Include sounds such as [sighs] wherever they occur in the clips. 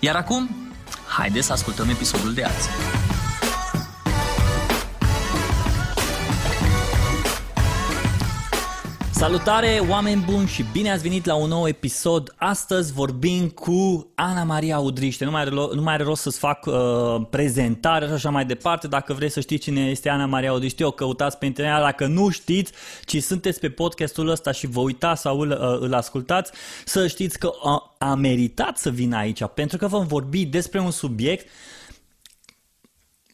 Iar acum, haideți să ascultăm episodul de azi. Salutare, oameni buni și bine ați venit la un nou episod. Astăzi vorbim cu Ana Maria Udriște. Nu mai are, nu mai are rost să-ți fac uh, prezentare și așa mai departe. Dacă vreți să știți cine este Ana Maria Udriște, o căutați pe internet. Dacă nu știți, ci sunteți pe podcastul ăsta și vă uitați sau îl, uh, îl ascultați, să știți că a, a meritat să vină aici, pentru că vom vorbi despre un subiect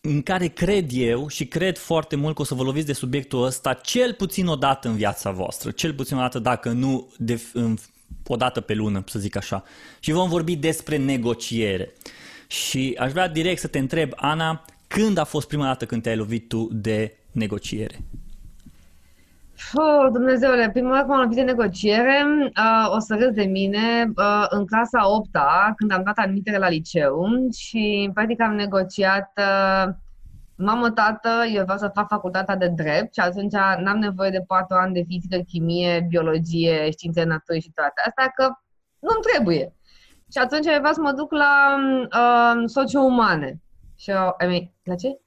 în care cred eu și cred foarte mult că o să vă loviți de subiectul ăsta cel puțin o dată în viața voastră, cel puțin o dată dacă nu de, în, o dată pe lună, să zic așa. Și vom vorbi despre negociere. Și aș vrea direct să te întreb, Ana, când a fost prima dată când te-ai lovit tu de negociere? Oh, Dumnezeule, prima dată când am lovit de negociere, uh, o să râs de mine, uh, în clasa 8 când am dat admitere la liceu și practic am negociat uh, mamă, tată, eu vreau să fac facultatea de drept și atunci n-am nevoie de 4 ani de fizică, chimie, biologie, științe naturii și toate astea, că nu-mi trebuie. Și atunci eu vreau să mă duc la uh, socio-umane. Și eu, I mean, la ce?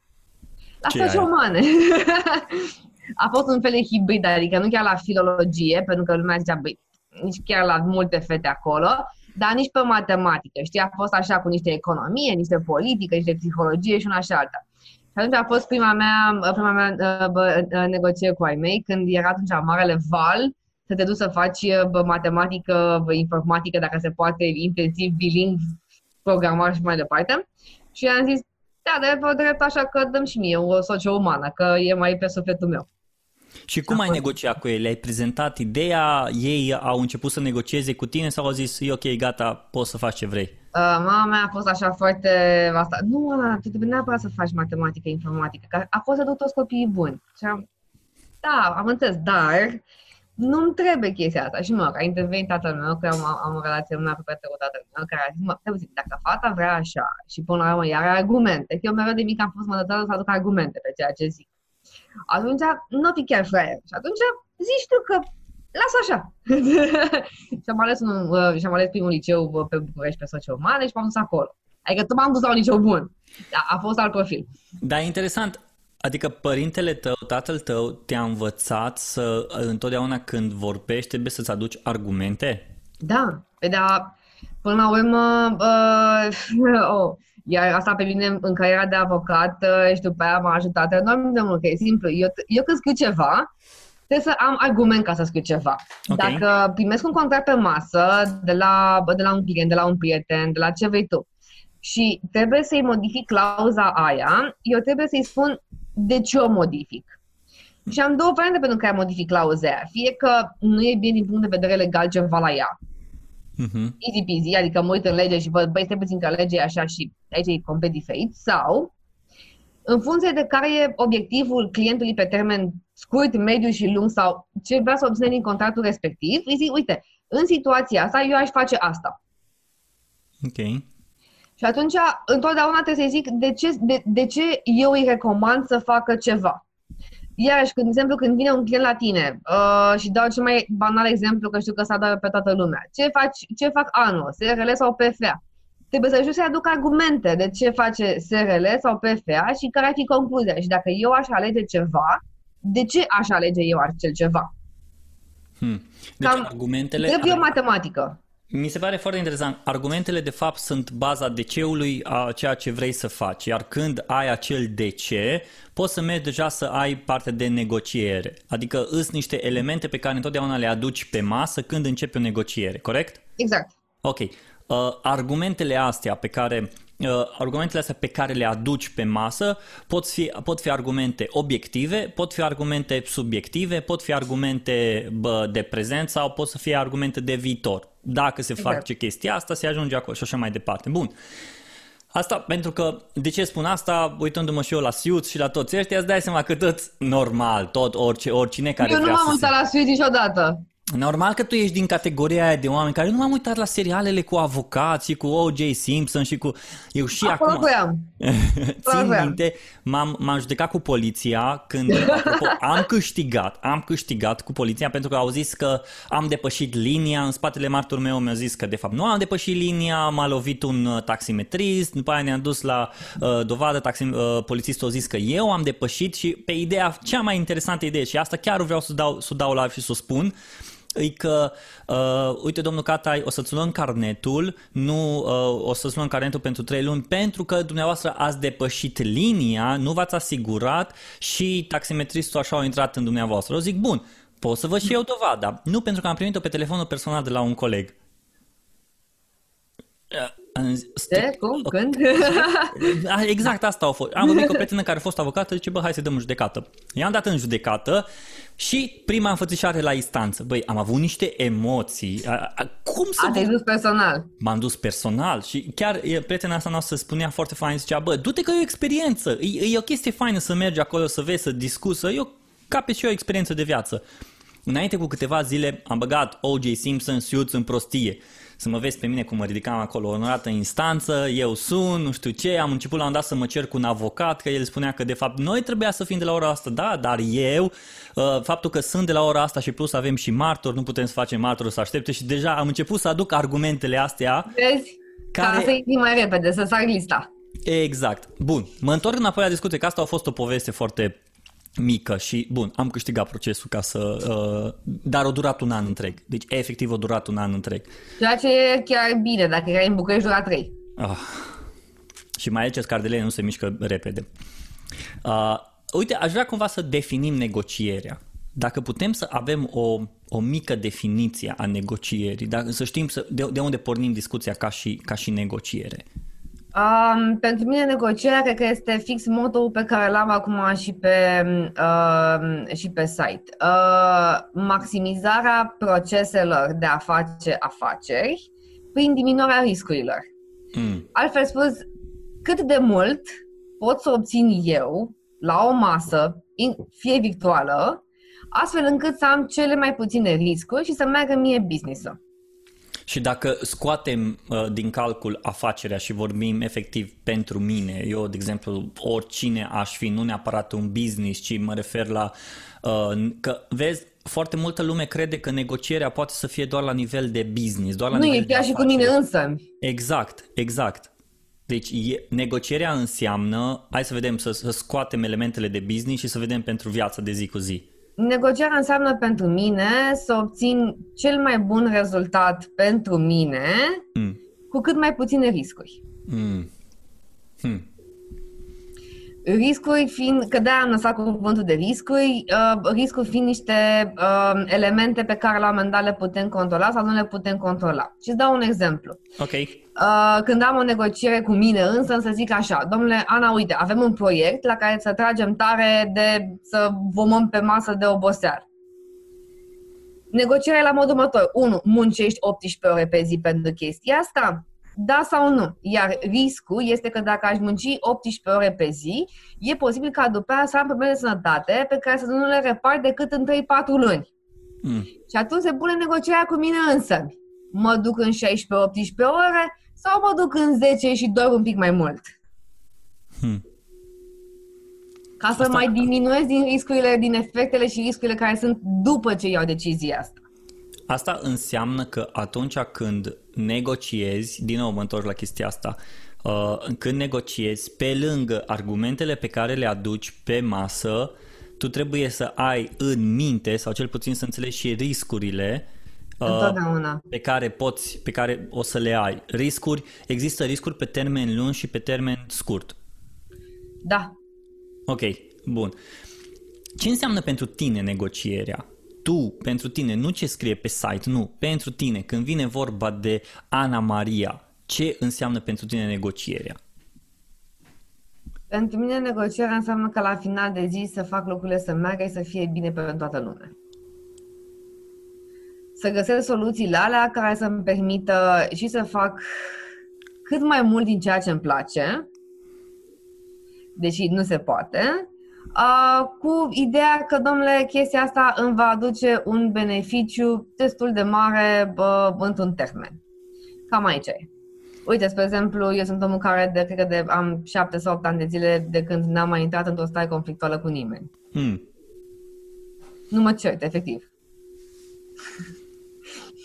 La ce socio-umane. [laughs] a fost un fel de hibrid, adică nu chiar la filologie, pentru că lumea zicea, băi, nici chiar la multe fete acolo, dar nici pe matematică, știi, a fost așa cu niște economie, niște politică, niște psihologie și una și alta. Și atunci a fost prima mea, prima mea uh, negociere cu ai mei, când era atunci marele val, să te duci să faci bă, matematică, bă, informatică, dacă se poate, intensiv, biling, programare și mai departe. Și am zis, da, de drept așa că dăm și mie o socio-umană, că e mai pe sufletul meu. Și cum ai negociat cu ei? ai prezentat ideea, ei au început să negocieze cu tine sau au zis, e ok, gata, poți să faci ce vrei? Uh, mama mea a fost așa foarte... Asta. Nu, Ana, tu trebuie neapărat să faci matematică, informatică, că a fost să duc toți copiii buni. Și am, da, am înțeles, dar nu-mi trebuie chestia asta. Și mă, a intervenit tatăl meu, că am, am o relație mai apropiată cu tatăl meu, care a zis, mă, zic, dacă fata vrea așa și până la urmă ea are argumente, că eu mereu de mic am fost mădătoare să aduc argumente pe ceea ce zic atunci nu fi chiar fraier. Și atunci zici tu că lasă așa. [laughs] și am ales, un, uh, și am ales primul liceu uh, pe București pe socio-umane și m-am dus acolo. Adică tu m-am dus la un liceu bun. Da, a fost alt profil. Da, interesant. Adică părintele tău, tatăl tău te-a învățat să întotdeauna când vorbești trebuie să-ți aduci argumente? Da, pe da, până la urmă, uh, [laughs] oh, iar asta pe mine în cariera de avocat uh, și după aia m-a ajutat enorm de mult, că e simplu. Eu, eu când scriu ceva, trebuie să am argument ca să scriu ceva. Okay. Dacă primesc un contract pe masă de la, de la un client, de la un prieten, de la ce vrei tu, și trebuie să-i modific clauza aia, eu trebuie să-i spun de ce o modific. Și am două variante pentru care modific clauza aia. Fie că nu e bine din punct de vedere legal ceva la ea, uh-huh. easy peasy, adică mă uit în lege și văd, băi, stai puțin că legea e așa și aici e complet diferit, sau în funcție de care e obiectivul clientului pe termen scurt, mediu și lung sau ce vrea să obține din contractul respectiv, îi zic, uite, în situația asta eu aș face asta. Ok. Și atunci, întotdeauna trebuie să-i zic de ce, de, de ce eu îi recomand să facă ceva. Iarăși, când, de exemplu, când vine un client la tine uh, și dau cel mai banal exemplu, că știu că s-a dat pe toată lumea, ce, faci, ce fac anul, SRL sau PFA? Trebuie să ajungi să aduc argumente de ce face SRL sau PFA și care ar fi concluzia. Și dacă eu aș alege ceva, de ce aș alege eu acel ceva? Hmm. Deci Cam argumentele... Trebuie o matematică. Mi se pare foarte interesant. Argumentele, de fapt, sunt baza DC-ului a ceea ce vrei să faci. Iar când ai acel DC, poți să mergi deja să ai parte de negociere. Adică îs niște elemente pe care întotdeauna le aduci pe masă când începi o negociere, corect? Exact. Ok. Uh, argumentele astea pe care uh, argumentele astea pe care le aduci pe masă pot fi, pot fi argumente obiective, pot fi argumente subiective, pot fi argumente bă, de prezent sau pot să fie argumente de viitor. Dacă se exact. face chestia asta, se ajunge acolo și așa mai departe. Bun. Asta pentru că, de ce spun asta, uitându-mă și eu la Suits și la toți ăștia, îți dai seama că tot normal, tot orice, oricine care Eu nu vrea m-am să uitat se... la Suits niciodată. Normal că tu ești din categoria aia de oameni care nu m-am uitat la serialele cu avocați și cu O.J. Simpson și cu... Eu și Acolo acum... voiam. [laughs] Țin voiam. minte, m-am, m-am judecat cu poliția când, apropo, [laughs] am câștigat, am câștigat cu poliția pentru că au zis că am depășit linia, în spatele martorul meu mi-a zis că de fapt nu am depășit linia, m-a lovit un uh, taximetrist, după aia ne-am dus la uh, dovadă, taxi, uh, polițistul a zis că eu am depășit și pe ideea, cea mai interesantă idee și asta chiar vreau să dau, să dau live și să o spun, e că, uh, uite, domnul Catai, o să-ți luăm carnetul, nu uh, o să-ți luăm carnetul pentru 3 luni, pentru că dumneavoastră ați depășit linia, nu v-ați asigurat și taximetristul așa a intrat în dumneavoastră. Eu zic, bun, pot să vă și eu dovada. Nu, pentru că am primit-o pe telefonul personal de la un coleg. Ce? Cum? Când? [laughs] Ah, Exact asta a fost. Am vorbit cu o prietenă care a fost avocată, zice, bă, hai să dăm în judecată. I-am dat în judecată și prima înfățișare la instanță. Băi, am avut niște emoții. A, a, cum să... A, te-ai dus personal. M-am dus personal și chiar e, prietena asta noastră spunea foarte fain, zicea, bă, du-te că e o experiență, e, e o chestie faină să mergi acolo, să vezi, să discuți, să eu capet și eu o experiență de viață. Înainte cu câteva zile am băgat O.J. Simpson Suits în prostie. Să mă vezi pe mine cum mă ridicam acolo onorată în instanță, eu sun, nu știu ce, am început la un dat să mă cer cu un avocat, că el spunea că de fapt noi trebuia să fim de la ora asta, da, dar eu, uh, faptul că sunt de la ora asta și plus avem și martori, nu putem să facem martori să aștepte și deja am început să aduc argumentele astea. Vezi? Care- Ca să intri mai repede, să sar lista. Exact. Bun, mă întorc înapoi la discuție, că asta a fost o poveste foarte mică și, bun, am câștigat procesul ca să... Uh, dar a durat un an întreg. Deci, efectiv, a durat un an întreg. Ceea ce e chiar bine, dacă erai în București, dura 3. Ah. Și mai ales cardelele nu se mișcă repede. Uh, uite, aș vrea cumva să definim negocierea. Dacă putem să avem o, o mică definiție a negocierii, dacă, să știm să, de, de unde pornim discuția ca și, ca și negociere. Um, pentru mine negocierea cred că este fix motul pe care l-am acum și pe, uh, și pe site. Uh, maximizarea proceselor de a face afaceri prin diminuarea riscurilor. Mm. Altfel spus, cât de mult pot să obțin eu la o masă, in- fie virtuală, astfel încât să am cele mai puține riscuri și să meargă mie business-ul. Și dacă scoatem uh, din calcul afacerea și vorbim efectiv pentru mine, eu, de exemplu, oricine aș fi, nu neapărat un business, ci mă refer la uh, că, vezi, foarte multă lume crede că negocierea poate să fie doar la nivel de business, doar la Nu, nivel e de chiar și cu afacere. mine însă. Exact, exact. Deci e, negocierea înseamnă, hai să vedem, să, să scoatem elementele de business și să vedem pentru viața de zi cu zi. Negocierea înseamnă pentru mine să obțin cel mai bun rezultat pentru mine Mm. cu cât mai puține riscuri. Mm. Hmm. Riscuri fiind, că de-aia am lăsat cuvântul de riscuri, uh, riscuri fiind niște uh, elemente pe care la un moment dat le putem controla sau nu le putem controla. Și îți dau un exemplu. Ok. Uh, când am o negociere cu mine însă, să zic așa, domnule Ana, uite, avem un proiect la care să tragem tare de să vomăm pe masă de oboseală. Negocierea e la modul următor. 1. Muncești 18 ore pe zi pentru chestia asta? Da sau nu? Iar riscul este că dacă aș munci 18 ore pe zi, e posibil ca după aia să am probleme de sănătate pe care să nu le repar decât în 3-4 luni. Mm. Și atunci se pune negocierea cu mine însă. Mă duc în 16-18 ore sau mă duc în 10 și dorm un pic mai mult? Hmm. Ca să Asta- mai diminuez din riscurile, din efectele și riscurile care sunt după ce iau decizia asta. Asta înseamnă că atunci când negociezi, din nou mă întorc la chestia asta, uh, când negociezi, pe lângă argumentele pe care le aduci pe masă, tu trebuie să ai în minte, sau cel puțin să înțelegi și riscurile uh, Întotdeauna. pe care poți, pe care o să le ai. Riscuri, există riscuri pe termen lung și pe termen scurt. Da. Ok, bun. Ce înseamnă pentru tine negocierea? Tu, pentru tine, nu ce scrie pe site, nu. Pentru tine, când vine vorba de Ana Maria, ce înseamnă pentru tine negocierea? Pentru mine negocierea înseamnă că la final de zi să fac lucrurile să meargă și să fie bine pentru toată lumea. Să găsesc soluțiile alea care să-mi permită și să fac cât mai mult din ceea ce îmi place, deși nu se poate, uh, cu ideea că, domnule, chestia asta îmi va aduce un beneficiu destul de mare uh, într-un termen. Cam aici e. Uite, spre exemplu, eu sunt omul care de, cred că de, am șapte sau opt ani de zile de când n-am mai intrat într-o stare conflictuală cu nimeni. Hmm. Nu mă cert, efectiv.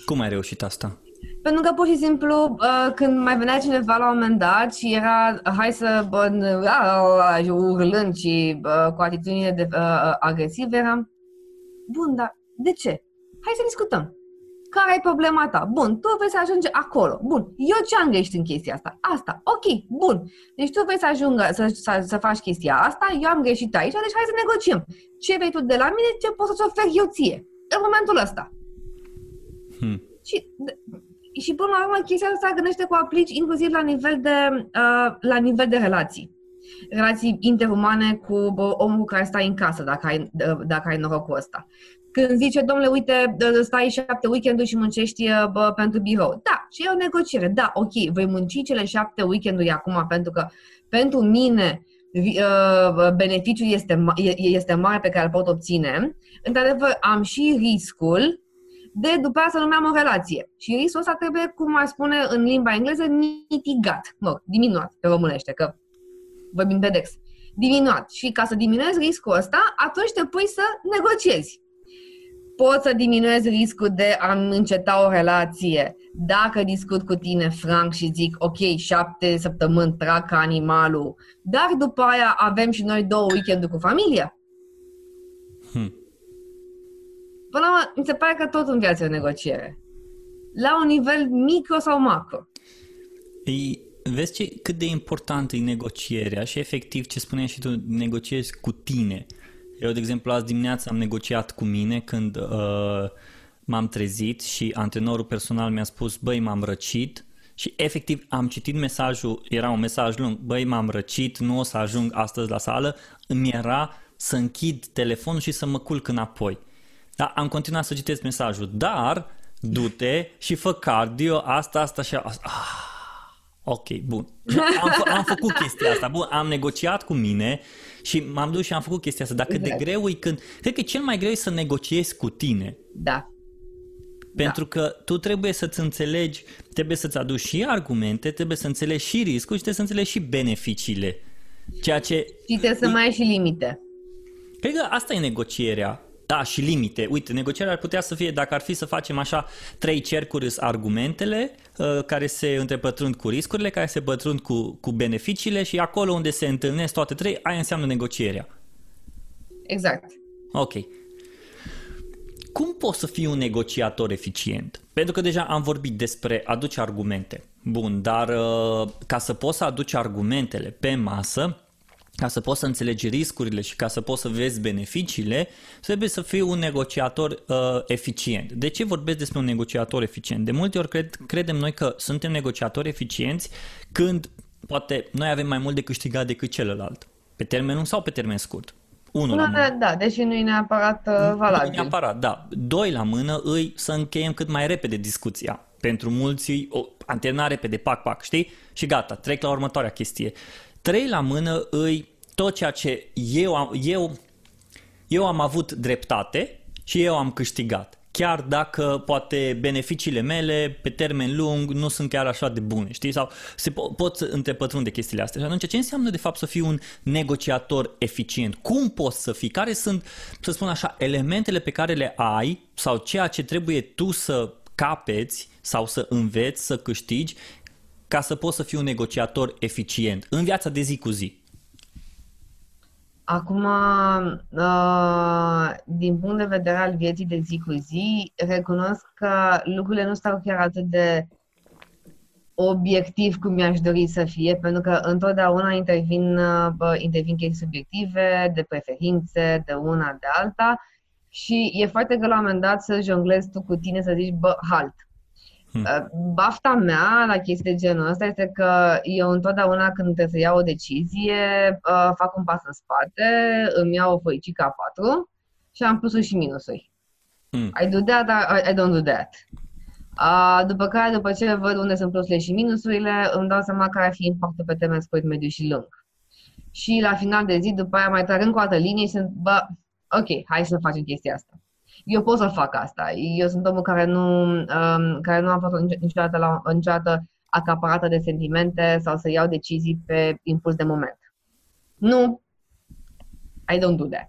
Cum ai reușit asta? Pentru că pur și simplu uh, când mai venea cineva la un moment dat și era hai să uh, urlând și uh, cu atitudine de, uh, agresive, eram bun, dar de ce? Hai să discutăm. Care e problema ta? Bun, tu vrei să ajungi acolo. Bun, eu ce am greșit în chestia asta? Asta. Ok, bun. Deci tu vrei să ajungă, să, să, să faci chestia asta, eu am greșit aici, deci hai să negociem. Ce vrei tu de la mine, ce pot să-ți ofer eu ție? În momentul ăsta. Hmm. Și, și până la urmă chestia asta se gândește cu aplici inclusiv la nivel de, uh, la nivel de relații relații interumane cu bă, omul care stai în casă, dacă ai, dacă ai norocul ăsta. Când zice, domnule, uite, stai șapte weekenduri și muncești bă, pentru birou. Da, și e o negociere. Da, ok, voi munci cele șapte weekenduri acum pentru că pentru mine beneficiul este, este mare pe care îl pot obține. Într-adevăr, am și riscul de după aceea să nu mai am o relație. Și riscul ăsta trebuie, cum ar spune în limba engleză, mitigat. Mă, diminuat pe românește, că vorbim pe dex. Diminuat. Și ca să diminuezi riscul ăsta, atunci te pui să negociezi pot să diminuez riscul de a înceta o relație dacă discut cu tine franc și zic, ok, șapte săptămâni trag ca animalul, dar după aia avem și noi două weekenduri cu familia. Hmm. Până la mi se pare că tot în viață e o negociere. La un nivel micro sau macro. Ei, vezi ce, cât de important e negocierea și efectiv ce spuneai și tu, negociezi cu tine. Eu, de exemplu, azi dimineața am negociat cu mine când uh, m-am trezit și antrenorul personal mi-a spus, băi, m-am răcit și efectiv am citit mesajul, era un mesaj lung, băi, m-am răcit, nu o să ajung astăzi la sală, îmi era să închid telefonul și să mă culc înapoi. Dar am continuat să citesc mesajul, dar du-te și fă cardio, asta, asta și asta. Ah, ok, bun. Am, fă, am făcut chestia asta, bun, am negociat cu mine și m-am dus și am făcut chestia asta. Dacă exact. de greu e când... Cred că cel mai greu e să negociezi cu tine. Da. Pentru da. că tu trebuie să-ți înțelegi, trebuie să-ți aduci și argumente, trebuie să înțelegi și riscul și trebuie să înțelegi și beneficiile. Ceea ce... Și trebuie să mai ai și limite. Cred că asta e negocierea. Da, și limite. Uite, negocierea ar putea să fie, dacă ar fi să facem așa, trei cercuri argumentele uh, care se întrepătrund cu riscurile, care se pătrund cu, cu beneficiile și acolo unde se întâlnesc toate trei, aia înseamnă negocierea. Exact. Ok. Cum poți să fii un negociator eficient? Pentru că deja am vorbit despre aduce argumente. Bun, dar uh, ca să poți să aduci argumentele pe masă, ca să poți să înțelegi riscurile și ca să poți să vezi beneficiile, trebuie să fii un negociator uh, eficient. De ce vorbesc despre un negociator eficient? De multe ori cred, credem noi că suntem negociatori eficienți când poate noi avem mai mult de câștigat decât celălalt. Pe termen lung sau pe termen scurt? Unul la mână. Da, deși nu e neapărat uh, valabil. Nu e neapărat, da. Doi la mână îi să încheiem cât mai repede discuția. Pentru mulți o antena repede, pac, pac, știi? Și gata, trec la următoarea chestie. Trei la mână îi tot ceea ce eu am, eu, eu am avut dreptate și eu am câștigat. Chiar dacă poate beneficiile mele pe termen lung nu sunt chiar așa de bune, știi? Sau se po- pot întrepătrunde chestiile astea. Și atunci ce înseamnă de fapt să fii un negociator eficient? Cum poți să fii? Care sunt, să spun așa, elementele pe care le ai sau ceea ce trebuie tu să capeți sau să înveți, să câștigi ca să poți să fii un negociator eficient în viața de zi cu zi? Acum, uh, din punct de vedere al vieții de zi cu zi, recunosc că lucrurile nu stau chiar atât de obiectiv cum mi-aș dori să fie, pentru că întotdeauna intervin, uh, intervin chestii subiective, de preferințe, de una, de alta și e foarte greu la un moment dat să jonglezi tu cu tine să zici, bă, halt. Hmm. Uh, bafta mea la chestii de genul ăsta este că eu întotdeauna când trebuie să iau o decizie, uh, fac un pas în spate, îmi iau o foicică A4 și am plusuri și minusuri. Hmm. I do that, I, I don't do that. Uh, după care, după ce văd unde sunt plusurile și minusurile, îmi dau seama care ar fi impactul pe termen scurt, mediu și lung. Și la final de zi, după aia mai trag încă o dată linie și sunt, bă, ok, hai să facem chestia asta eu pot să fac asta. Eu sunt omul care nu, um, care nu a fost niciodată, la, niciodată acaparată de sentimente sau să iau decizii pe impuls de moment. Nu, I don't do that.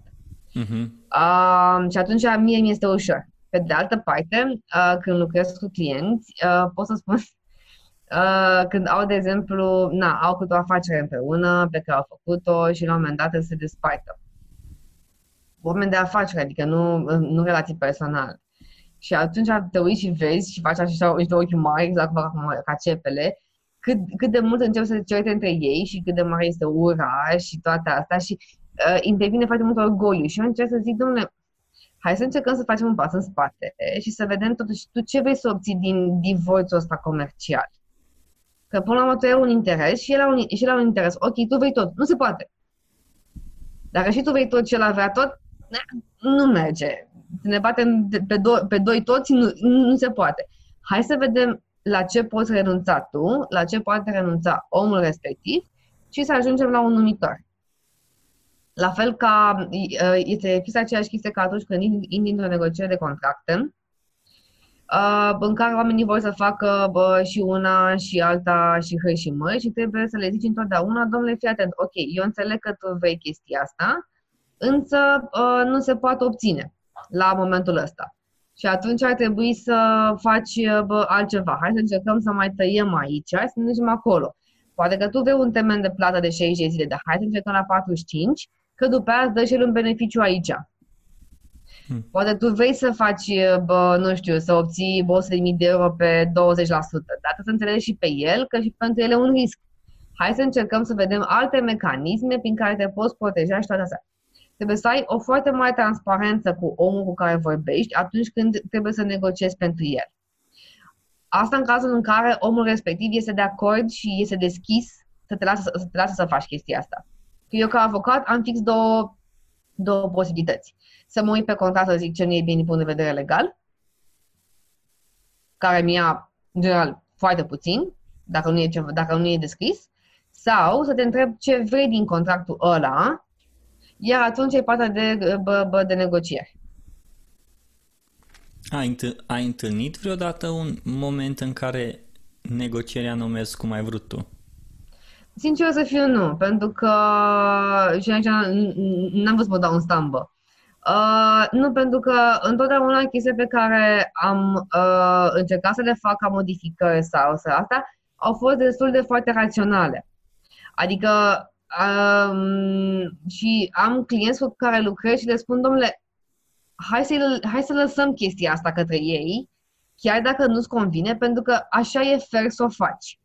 Uh-huh. Uh, și atunci mie mi este ușor. Pe de altă parte, uh, când lucrez cu clienți, uh, pot să spun Uh, când au, de exemplu, na, au câte o afacere împreună pe care au făcut-o și la un moment dat se despartă oameni de afaceri, adică nu, nu relații personale. Și atunci te uiți și vezi și faci așa niște ochi mari, exact ca cepele, cât, cât de mult încep să se certe între ei și cât de mare este ura și toate astea și uh, intervine foarte mult orgoliu. Și eu încerc să zic, domnule, hai să încercăm să facem un pas în spate și să vedem totuși tu ce vrei să obții din divorțul ăsta comercial. Că până la urmă tu ai un interes și el a un, și el a un interes. Ok, tu vrei tot. Nu se poate. Dacă și tu vrei tot ce el avea tot, nu merge. Ne batem pe, do- pe doi toți, nu, nu se poate. Hai să vedem la ce poți renunța tu, la ce poate renunța omul respectiv și să ajungem la un numitor. La fel ca este fix aceeași chestie ca atunci când intri într-o negociere de contracte, în care oamenii vor să facă bă, și una și alta și hăi și măi și trebuie să le zici întotdeauna, domnule, fii atent, ok, eu înțeleg că tu vrei chestia asta, însă uh, nu se poate obține la momentul ăsta. Și atunci ar trebui să faci uh, bă, altceva. Hai să încercăm să mai tăiem aici, să ne ducem acolo. Poate că tu vei un temen de plată de 60 zile, dar hai să încercăm la 45, că după aia îți dă și el un beneficiu aici. Hmm. Poate tu vrei să faci, uh, bă, nu știu, să obții 100.000 de euro pe 20%, dar să înțelegi și pe el că și pentru el e un risc. Hai să încercăm să vedem alte mecanisme prin care te poți proteja și toate astea. Trebuie să ai o foarte mare transparență cu omul cu care vorbești atunci când trebuie să negociezi pentru el. Asta în cazul în care omul respectiv este de acord și este deschis să te lasă să, te lasă să faci chestia asta. Eu ca avocat am fix două, două posibilități. Să mă uit pe contract să zic ce nu e bine din punct de vedere legal, care mi-a, în general, foarte puțin, dacă nu e, ceva, dacă nu e descris, sau să te întreb ce vrei din contractul ăla iar atunci e partea de, bă, bă, de negocieri. Ai, ai întâlnit vreodată un moment în care negocierea nu mers cum ai vrut tu? Sincer să fiu, nu, pentru că și aici n-am vrut să mă dau în stambă. Uh, nu, pentru că întotdeauna chestii pe care am uh, încercat să le fac ca modificări sau să asta au fost destul de foarte raționale. Adică Um, și am clienți cu care lucrez și le spun, domnule, hai să, hai să lăsăm chestia asta către ei, chiar dacă nu-ți convine, pentru că așa e fer să o faci.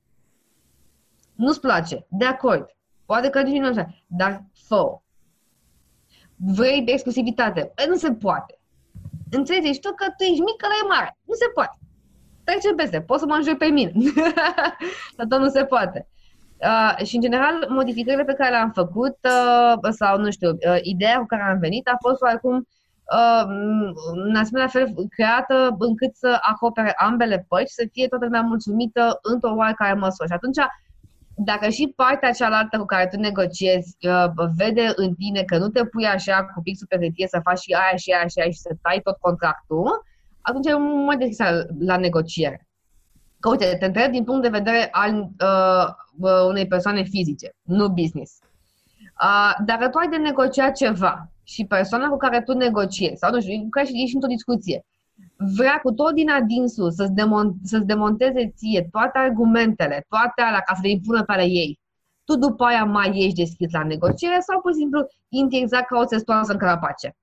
Nu-ți place, de acord. Poate că nici nu așa, dar fă Vrei de exclusivitate? Păi nu se poate. Înțelegi tu că tu ești mică, la e mare. Nu se poate. Trece peste. Poți să mă înjuri pe mine. [laughs] dar tot nu se poate. Uh, și, în general, modificările pe care le-am făcut, uh, sau, nu știu, uh, ideea cu care am venit a fost oarecum uh, în asemenea fel creată încât să acopere ambele părți, să fie toată lumea mulțumită într-o oarecare măsură. Și atunci, dacă și partea cealaltă cu care tu negociezi uh, vede în tine că nu te pui așa cu pixul pe hârtie să faci și aia și aia și aia și să tai tot contractul, atunci e un mai deschis la negociere. Că uite, te întreb din punct de vedere al uh, uh, unei persoane fizice, nu business. Uh, dacă tu ai de negociat ceva și persoana cu care tu negociezi, sau nu știu, cu care și ești într-o discuție, vrea cu tot din adinsul să-ți, demon- să-ți demonteze ție toate argumentele, toate alea, ca să le impună pe ale ei, tu după aia mai ești deschis la negociere sau pur și simplu intri exact ca o țestoasă în carapace?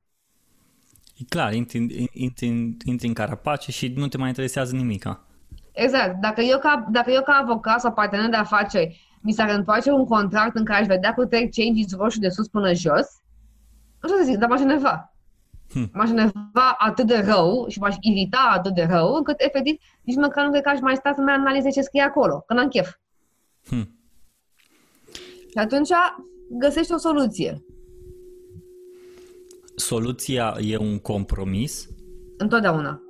E clar, intri, intri, intri în carapace și nu te mai interesează nimica. Exact. Dacă eu ca, dacă eu ca avocat sau partener de afaceri mi s-ar întoarce un contract în care aș vedea cu trei changes roșu de sus până jos, nu știu să zic, dar mă cineva. Hmm. M-aș enerva atât de rău și m-aș irita atât de rău, încât efectiv nici măcar nu cred că aș mai sta să mai analizez ce scrie acolo, că n-am chef. Hmm. Și atunci găsești o soluție. Soluția e un compromis? Întotdeauna.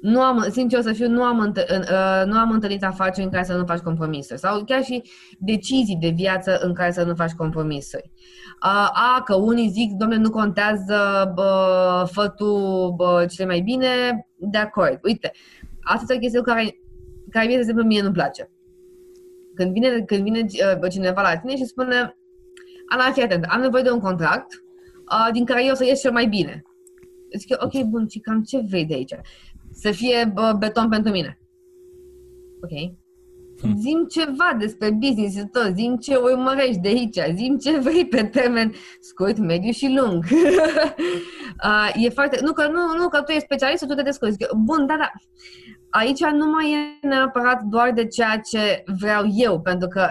Nu am, sincer să fiu, nu am, întă, uh, nu am întâlnit afaceri în care să nu faci compromisuri sau chiar și decizii de viață în care să nu faci compromisuri. Uh, a, că unii zic, domnule, nu contează, bă, fă tu bă, cele mai bine, de acord. Uite, asta e o chestie care, care mie, de exemplu, mie nu-mi place. Când vine, când vine uh, cineva la tine și spune, Ana, fii atent, am nevoie de un contract uh, din care eu să ies cel mai bine. Zic eu, ok, bun, și cam ce vrei de aici? Să fie bă, beton pentru mine. Ok. Hmm. Zim ceva despre business tot, zim ce urmărești de aici, zim ce vrei pe termen scurt, mediu și lung. [laughs] uh, e foarte... Nu că, nu, nu că tu ești specialist, tu te descurci. Bun, da, da. Aici nu mai e neapărat doar de ceea ce vreau eu, pentru că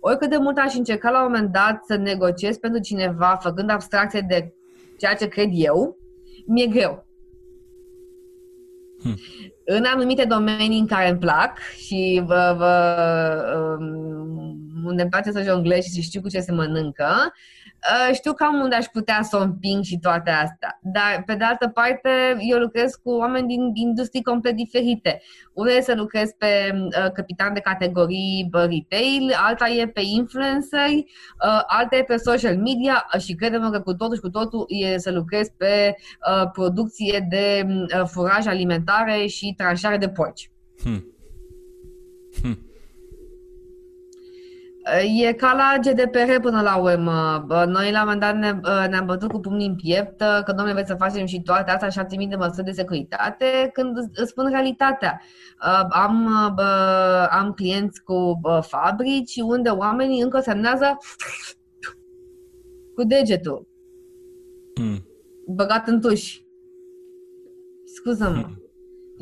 oricât de mult aș încerca la un moment dat să negociez pentru cineva, făcând abstracție de ceea ce cred eu, mi-e greu. Hmm. În anumite domenii în care îmi plac și vă, vă, um, unde îmi place să jonglez și știu cu ce se mănâncă, Uh, știu cam unde aș putea să o împing și toate astea. Dar, pe de altă parte, eu lucrez cu oameni din industrii complet diferite. Una e să lucrez pe uh, capitan de categorii retail, alta e pe influenceri, uh, alta e pe social media uh, și credem că cu totul și cu totul e să lucrez pe uh, producție de uh, furaje alimentare și tranșare de porci. Hmm. Hmm. E ca la GDPR până la urmă. Noi la un moment dat ne, ne-am bătut cu pumnii în piept că, domnule, vreți să facem și toate astea și ați de măsuri de securitate, când îți spun realitatea. Am, am clienți cu fabrici unde oamenii încă semnează cu degetul. Mm. Băgat în tuș. Scuză-mă. Mm.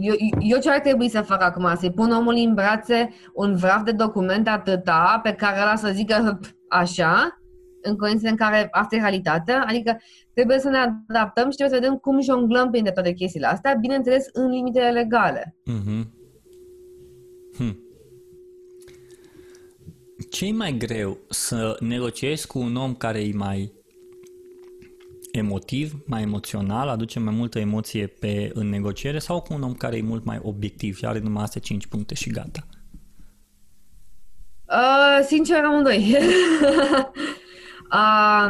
Eu, eu ce ar trebui să fac acum? Să-i pun omul în brațe un vraf de document atâta pe care ăla să zică așa, în condiții în care asta e realitatea, adică trebuie să ne adaptăm și trebuie să vedem cum jonglăm printre toate chestiile astea, bineînțeles în limitele legale. Mm-hmm. Hm. ce e mai greu? Să negociezi cu un om care e mai emotiv, mai emoțional, aduce mai multă emoție pe, în negociere sau cu un om care e mult mai obiectiv și are numai astea 5 puncte și gata? Uh, sincer, amândoi. [laughs] uh,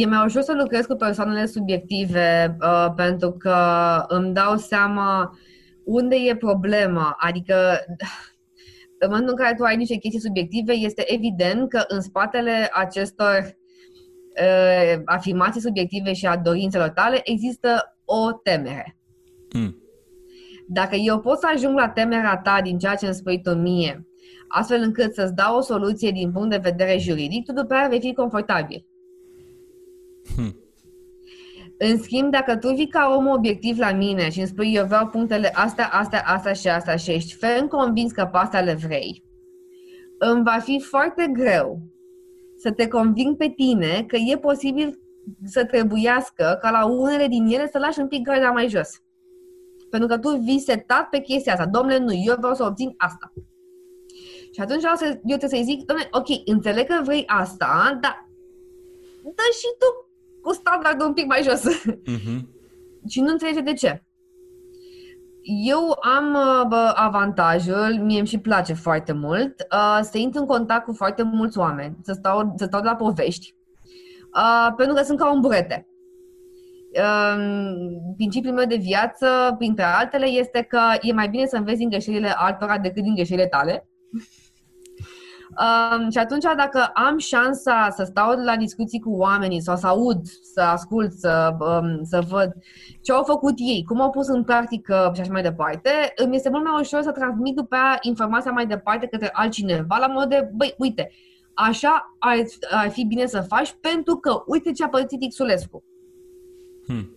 e mai ușor să lucrez cu persoanele subiective uh, pentru că îmi dau seama unde e problema. Adică în momentul în care tu ai niște chestii subiective, este evident că în spatele acestor uh, afirmații subiective și a dorințelor tale, există o temere. Mm. Dacă eu pot să ajung la temerea ta din ceea ce îmi spui tu mie, astfel încât să-ți dau o soluție din punct de vedere juridic, tu după aia vei fi confortabil. Hmm. În schimb, dacă tu vii ca om obiectiv la mine și îmi spui eu vreau punctele astea, astea, astea și astea și ești ferm convins că pe astea le vrei, îmi va fi foarte greu să te conving pe tine că e posibil să trebuiască ca la unele din ele să lași un pic garda mai jos. Pentru că tu vii setat pe chestia asta. Domnule, nu, eu vreau să obțin asta. Și atunci eu trebuie să-i zic, domnule, ok, înțeleg că vrei asta, dar dă și tu cu standardul un pic mai jos. Uh-huh. și nu înțelege de ce. Eu am bă, avantajul, mie îmi și place foarte mult, uh, să intru în contact cu foarte mulți oameni, să stau, să stau de la povești, uh, pentru că sunt ca un burete. Uh, principiul meu de viață, printre altele, este că e mai bine să înveți din greșelile altora decât din greșelile tale. Um, și atunci, dacă am șansa să stau la discuții cu oamenii sau să aud, să ascult, să, um, să văd ce au făcut ei, cum au pus în practică și așa mai departe, îmi este mult mai ușor să transmit după aia informația mai departe către altcineva la mod de, băi, uite, așa ar, ar fi bine să faci pentru că uite ce a părțit Xulescu. Hmm.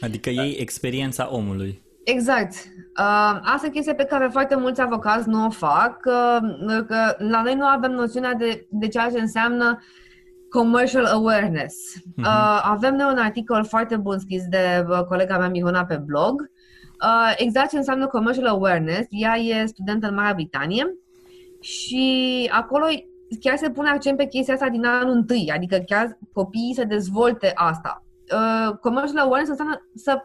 Adică iei experiența omului. Exact. Uh, asta e chestia pe care foarte mulți avocați nu o fac, uh, că la noi nu avem noțiunea de, de ceea ce înseamnă Commercial awareness. Uh-huh. Uh, avem noi un articol foarte bun scris de uh, colega mea Miruna pe blog. Uh, exact ce înseamnă commercial awareness. Ea e studentă în Marea Britanie și acolo chiar se pune accent pe chestia asta din anul întâi, adică chiar copiii să dezvolte asta. Uh, commercial awareness înseamnă să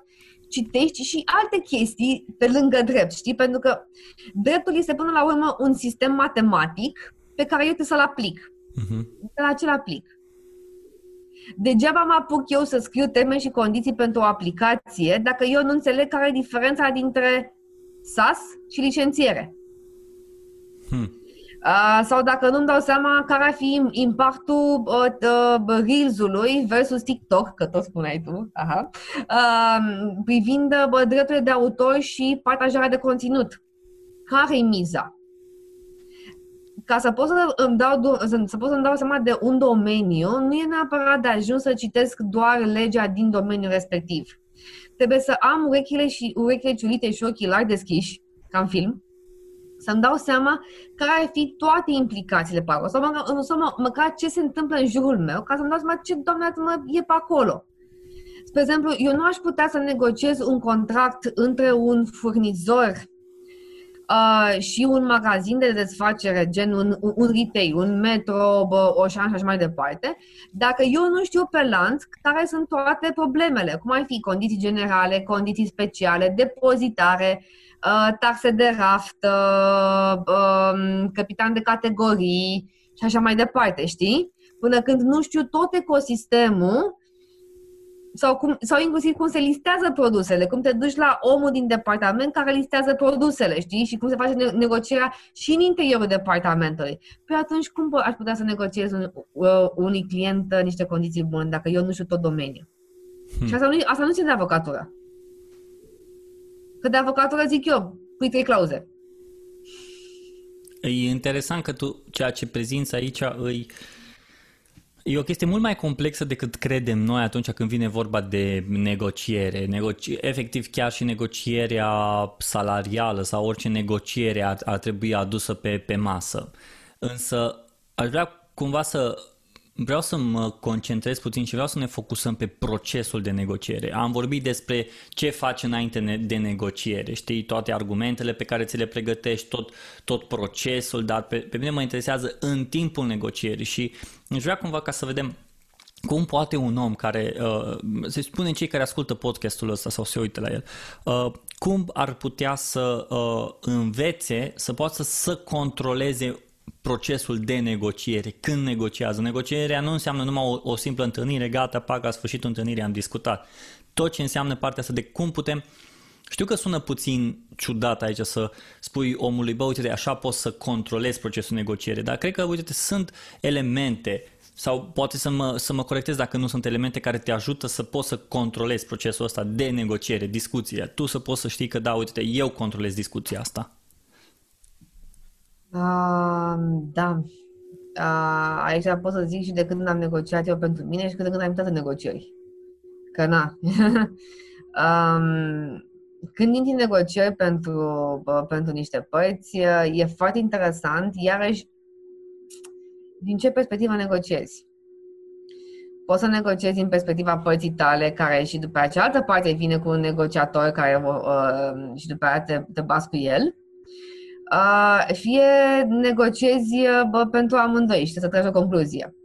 citești și alte chestii pe lângă drept, știi? Pentru că dreptul este până la urmă un sistem matematic pe care eu trebuie să-l aplic. Uh-huh. La ce-l aplic? Degeaba mă apuc eu să scriu termeni și condiții pentru o aplicație dacă eu nu înțeleg care e diferența dintre SAS și licențiere. Hmm. Uh, sau dacă nu-mi dau seama care ar fi impactul uh, uh, Reels-ului versus TikTok, că tot spuneai tu, aha, uh, privind uh, drepturile de autor și partajarea de conținut. Care e miza? Ca să pot să îmi dau, să, să pot să-mi dau seama de un domeniu, nu e neapărat de ajuns să citesc doar legea din domeniul respectiv. Trebuie să am urechile și urechile ciulite și ochii larg deschiși, ca în film, să-mi dau seama care ar fi toate implicațiile pe acolo, sau, mă, sau mă, măcar ce se întâmplă în jurul meu, ca să-mi dau seama ce, doamne, mă, e pe acolo. Spre exemplu, eu nu aș putea să negociez un contract între un furnizor uh, și un magazin de desfacere, gen un, un retail, un metro, bă, Oșan și așa mai departe, dacă eu nu știu pe lanț care sunt toate problemele, cum ar fi condiții generale, condiții speciale, depozitare, Uh, taxe de raft, uh, um, capitan de categorii și așa mai departe, știi? Până când nu știu tot ecosistemul sau, cum, sau inclusiv cum se listează produsele, cum te duci la omul din departament care listează produsele, știi? Și cum se face negocierea și în interiorul departamentului. Păi atunci cum aș putea să negociez un, uh, unui client niște condiții bune dacă eu nu știu tot domeniul? Hmm. Și asta nu, asta nu ține de avocatură. Că de avocatură zic eu, pui trei clauze. E interesant că tu ceea ce prezinți aici îi... E o chestie mult mai complexă decât credem noi atunci când vine vorba de negociere. Negoci... Efectiv, chiar și negocierea salarială sau orice negociere ar, ar trebui adusă pe, pe masă. Însă aș vrea cumva să Vreau să mă concentrez puțin și vreau să ne focusăm pe procesul de negociere. Am vorbit despre ce faci înainte de negociere, știi, toate argumentele pe care ți le pregătești, tot, tot procesul, dar pe, pe mine mă interesează în timpul negocierii și își vrea cumva ca să vedem cum poate un om care, uh, să spune cei care ascultă podcastul ăsta sau se uită la el, uh, cum ar putea să uh, învețe, să poată să controleze procesul de negociere, când negociază. Negocierea nu înseamnă numai o, o simplă întâlnire, gata, pac, la sfârșitul întâlnirii am discutat. Tot ce înseamnă partea asta de cum putem știu că sună puțin ciudat aici să spui omului, bă, uite, așa poți să controlezi procesul de negociere, dar cred că, uite, sunt elemente sau poate să mă, să mă corectez dacă nu sunt elemente care te ajută să poți să controlezi procesul ăsta de negociere, discuția. Tu să poți să știi că, da, uite, eu controlez discuția asta. Uh, da. Uh, aici pot să zic și de când am negociat eu pentru mine și de când am intrat în negocieri. Că na. [laughs] um, când intri în negocieri pentru, pentru niște părți, e foarte interesant, iarăși, din ce perspectivă negociezi? Poți să negociezi din perspectiva părții tale, care și după aceea cealaltă parte vine cu un negociator care uh, și după aceea te, te bați cu el, fie negociezi bă, pentru amândoi și să tragi o concluzie.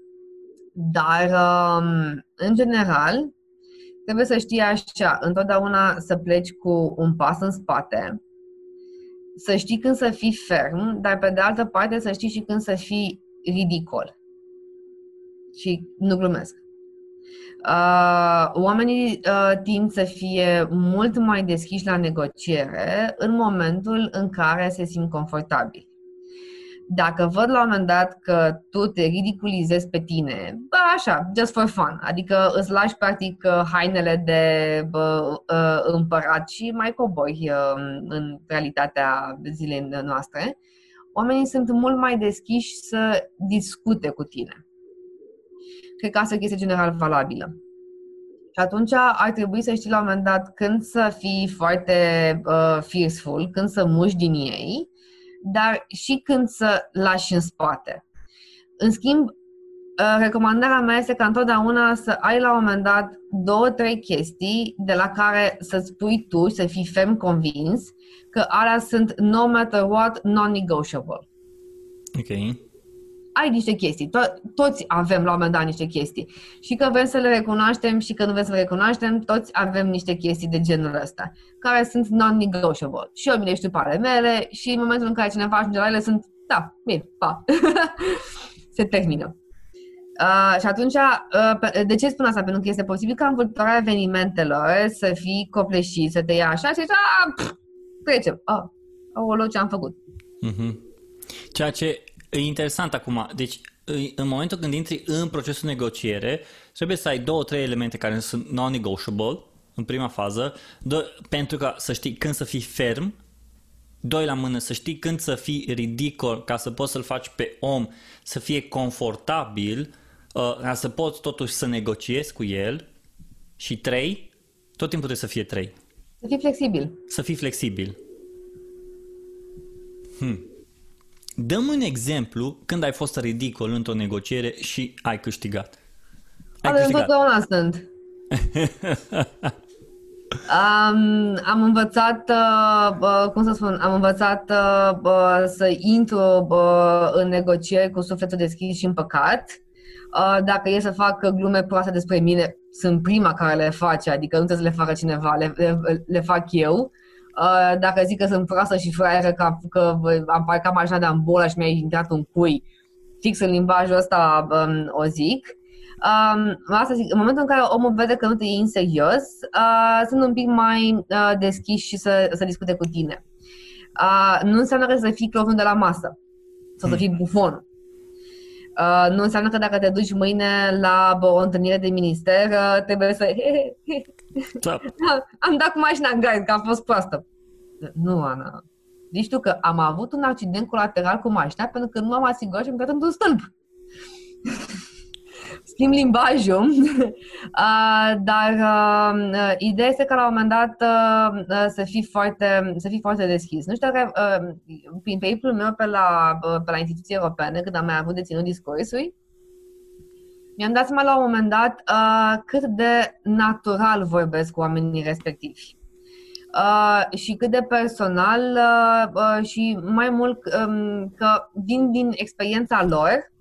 Dar, um, în general, trebuie să știi așa, întotdeauna să pleci cu un pas în spate, să știi când să fii ferm, dar pe de altă parte să știi și când să fii ridicol. Și nu glumesc. Uh, oamenii uh, tind să fie mult mai deschiși la negociere în momentul în care se simt confortabili. Dacă văd la un moment dat că tu te ridiculizezi pe tine, bă, așa, just for fun, adică îți lași practic uh, hainele de bă, uh, împărat și mai cobori uh, în realitatea zilei noastre, oamenii sunt mult mai deschiși să discute cu tine. Cred că asta e chestie general valabilă. Și atunci ar trebui să știi la un moment dat când să fii foarte uh, fearful, când să muși din ei, dar și când să lași în spate. În schimb, uh, recomandarea mea este ca întotdeauna să ai la un moment dat două, trei chestii de la care să spui tu, să fii ferm convins că alea sunt no matter what, non-negotiable. Ok ai niște chestii. To- toți avem la un moment dat niște chestii. Și că vrem să le recunoaștem și că nu vrem să le recunoaștem, toți avem niște chestii de genul ăsta, care sunt non-negotiable. Și eu mi le știu pe ale mele și în momentul în care cineva ajunge la ele sunt, da, bine, pa. [laughs] Se termină. Uh, și atunci, uh, de ce spun asta? Pentru că este posibil ca în vâltoarea evenimentelor să fii copleșit, să te ia așa și zici, a, trecem. Oh, oh, ce am făcut. Mm-hmm. Ceea ce E interesant acum. Deci, în momentul când intri în procesul negociere, trebuie să ai două, trei elemente care sunt non-negotiable în prima fază, do- pentru ca să știi când să fii ferm, doi la mână, să știi când să fii ridicol ca să poți să-l faci pe om să fie confortabil, uh, ca să poți totuși să negociezi cu el și trei, tot timpul trebuie să fie trei. Să fii flexibil. Să fii flexibil. Hmm. Dăm un exemplu când ai fost ridicol într-o negociere și ai câștigat. Ai Ale câștigat. întotdeauna sunt. Um, am învățat, uh, cum să spun, am învățat uh, să intru uh, în negocieri cu sufletul deschis și împăcat. Uh, dacă e să fac glume proaste despre mine, sunt prima care le face, adică nu trebuie să le facă cineva, le, le, le fac eu. Uh, dacă zic că sunt proastă și fraieră, că, că am parcat mașina de ambola și mi-a intrat un cui, fix în limbajul ăsta um, o zic. Um, asta zic, în momentul în care omul vede că nu te iei în serios, uh, sunt un pic mai uh, deschiși și să, să discute cu tine. Uh, nu înseamnă că să fii clovnul de la masă sau să hmm. fii bufon. Uh, nu înseamnă că dacă te duci mâine la bă, o întâlnire de minister, uh, trebuie să... [laughs] Da. Am dat cu mașina în gard, că a fost proastă. Nu, Ana. Deci tu că am avut un accident colateral cu mașina pentru că nu am asigurat și am dat într-un stâlp. [laughs] Schimb limbajul, [laughs] uh, dar uh, ideea este că la un moment dat uh, uh, să, fii foarte, să fii foarte deschis. Nu știu dacă uh, prin peripul meu pe la, uh, pe la instituții europene, când am mai avut de ținut discursuri, mi-am dat seama la un moment dat uh, cât de natural vorbesc cu oamenii respectivi. Uh, și cât de personal uh, uh, și mai mult um, că vin din experiența lor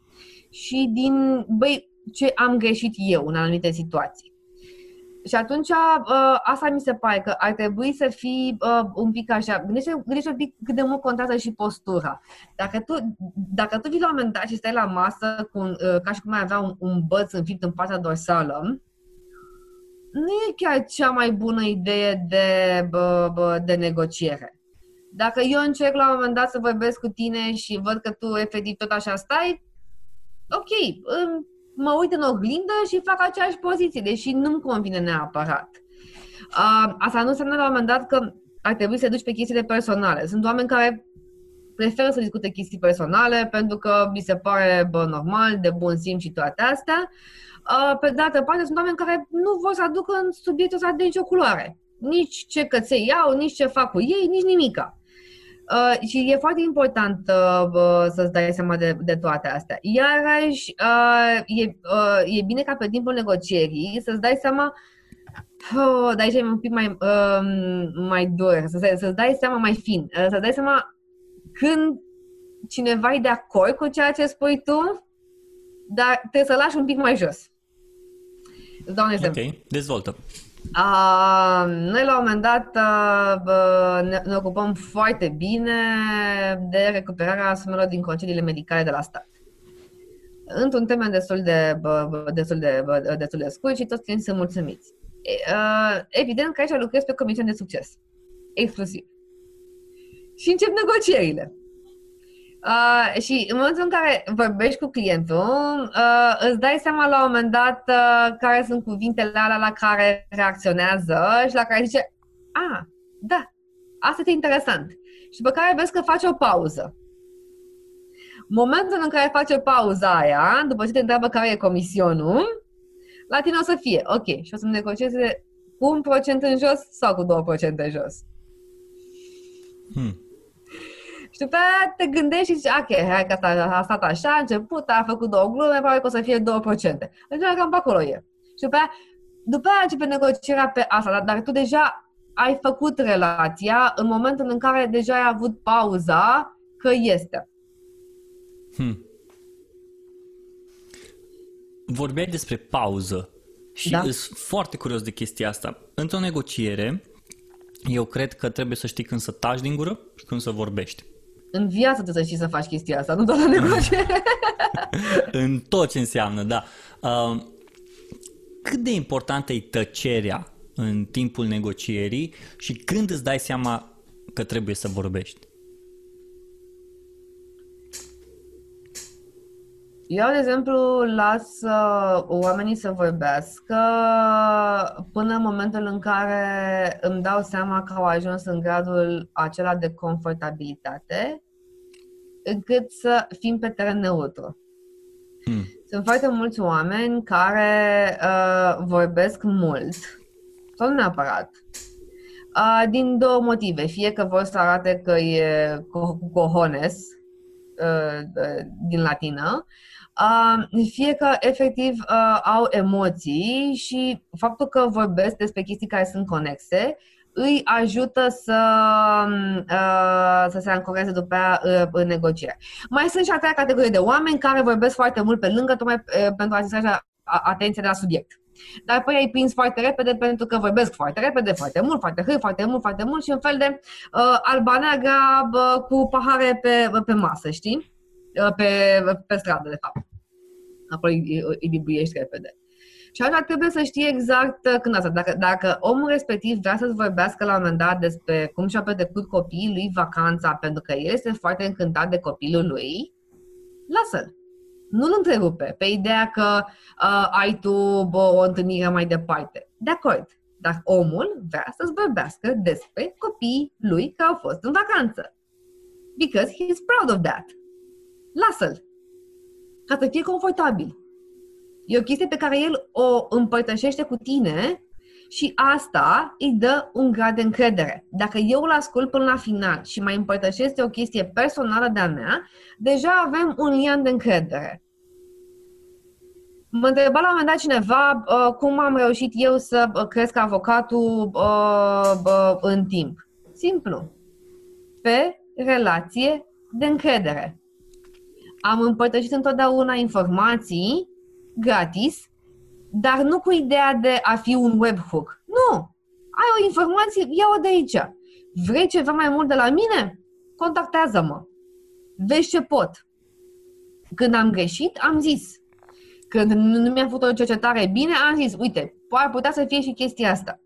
și din, băi, ce am greșit eu în anumite situații. Și atunci uh, asta mi se pare că ar trebui să fii uh, un pic așa, gândește, gândește un pic cât de mult contează și postura. Dacă tu, dacă tu vii la un moment dat și stai la masă cu un, uh, ca și cum ai avea un, un băț înfipt în partea dorsală, nu e chiar cea mai bună idee de, bă, bă, de negociere. Dacă eu încerc la un moment dat să vorbesc cu tine și văd că tu efectiv tot așa stai, ok, mă uit în oglindă și fac aceeași poziție, deși nu-mi convine neapărat. Uh, asta nu înseamnă la un moment dat că ar trebui să duci pe chestiile personale. Sunt oameni care preferă să discute chestii personale pentru că mi se pare bă, normal, de bun simț și toate astea. Uh, pe de altă parte, sunt oameni care nu vor să aducă în subiectul ăsta de nicio culoare. Nici ce căței iau, nici ce fac cu ei, nici nimica. Uh, și e foarte important uh, să-ți dai seama de, de toate astea. Iarăși, uh, e, uh, e bine ca pe timpul negocierii să-ți dai seama Oh, dar aici e un pic mai, uh, mai dur, să, să-ți dai seama mai fin, uh, să-ți dai seama când cineva e de acord cu ceea ce spui tu, dar trebuie să lași un pic mai jos. Îți dau un exemplu. Ok, dezvoltă. Uh, noi la un moment dat uh, ne, ne ocupăm foarte bine de recuperarea sumelor din concediile medicale de la stat. Într-un termen destul de, destul de, destul de scurt și toți clienții sunt mulțumiți. Uh, evident că aici lucrez pe comisiuni de succes. Exclusiv. Și încep negocierile. Uh, și în momentul în care vorbești cu clientul, uh, îți dai seama la un moment dat uh, care sunt cuvintele alea la care reacționează și la care zice, a, ah, da, asta e interesant. Și după care vezi că face o pauză. Momentul în care face pauza aia, după ce te întreabă care e comisionul, la tine o să fie, ok, și o să negocieze cu un procent în jos sau cu 2% în jos. Hmm. Și după aia te gândești și zici, ok, hai că asta a stat așa, a început, a făcut două glume, probabil că o să fie 2%. Deci cam pe acolo e. Și după aia, după aia începe negocierea pe asta, dar, dar tu deja ai făcut relația în momentul în care deja ai avut pauza că este. Hmm. Vorbeai despre pauză și da. sunt foarte curios de chestia asta. Într-o negociere, eu cred că trebuie să știi când să taci din gură și când să vorbești. În viață trebuie să știi să faci chestia asta, nu doar la negociere. [laughs] în tot ce înseamnă, da. Uh, cât de importantă e tăcerea în timpul negocierii și când îți dai seama că trebuie să vorbești? Eu, de exemplu, las uh, oamenii să vorbească până în momentul în care îmi dau seama că au ajuns în gradul acela de confortabilitate, încât să fim pe teren neutru. Hmm. Sunt foarte mulți oameni care uh, vorbesc mult, sau nu neapărat, uh, din două motive. Fie că vor să arate că e cu cojones, uh, din latină, uh, fie că efectiv uh, au emoții și faptul că vorbesc despre chestii care sunt conexe îi ajută să, uh, să se ancoreze după aia uh, în negociere. Mai sunt și a treia categorie de oameni care vorbesc foarte mult pe lângă, tocmai uh, pentru a distrage atenția de la subiect. Dar apoi ai prins foarte repede pentru că vorbesc foarte repede, foarte mult, foarte hâi, foarte mult, foarte mult și un fel de uh, albaneaga uh, cu pahare pe, pe masă, știi? Uh, pe, pe stradă, de fapt. Apoi îi, îi libuiești repede. Și atunci trebuie să știi exact uh, când asta. Dacă, dacă omul respectiv vrea să-ți vorbească la un moment dat despre cum și-a petrecut copiii lui vacanța, pentru că el este foarte încântat de copilul lui, lasă-l. Nu-l întrerupe pe ideea că uh, ai tu bă, o întâlnire mai departe. De acord. Dar omul vrea să-ți vorbească despre copiii lui care au fost în vacanță. Because he's proud of that. Lasă-l. Ca să fie confortabil. E o chestie pe care el o împărtășește cu tine și asta îi dă un grad de încredere. Dacă eu îl ascult până la final și mai împărtășesc o chestie personală de-a mea, deja avem un lian de încredere. Mă întreba la un moment dat cineva uh, cum am reușit eu să uh, cresc avocatul uh, uh, în timp. Simplu. Pe relație de încredere. Am împărtășit întotdeauna informații gratis, dar nu cu ideea de a fi un webhook. Nu! Ai o informație, ia-o de aici. Vrei ceva mai mult de la mine? Contactează-mă. Vezi ce pot. Când am greșit, am zis. Când nu mi-am făcut o cercetare bine, am zis, uite, poate putea să fie și chestia asta.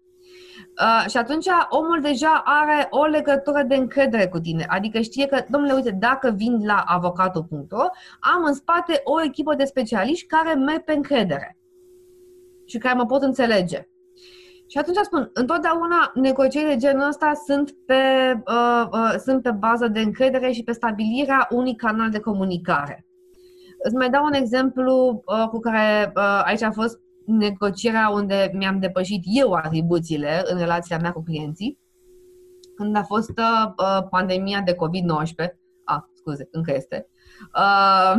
Uh, și atunci omul deja are o legătură de încredere cu tine. Adică știe că, domnule, uite, dacă vin la avocatul.ro, am în spate o echipă de specialiști care merg pe încredere și care mă pot înțelege. Și atunci spun, întotdeauna negocierile de genul ăsta sunt pe, uh, uh, sunt pe bază de încredere și pe stabilirea unui canal de comunicare. Îți mai dau un exemplu uh, cu care uh, aici a fost negocierea unde mi-am depășit eu atribuțiile în relația mea cu clienții, când a fost uh, pandemia de COVID-19, a, ah, scuze, încă este, uh,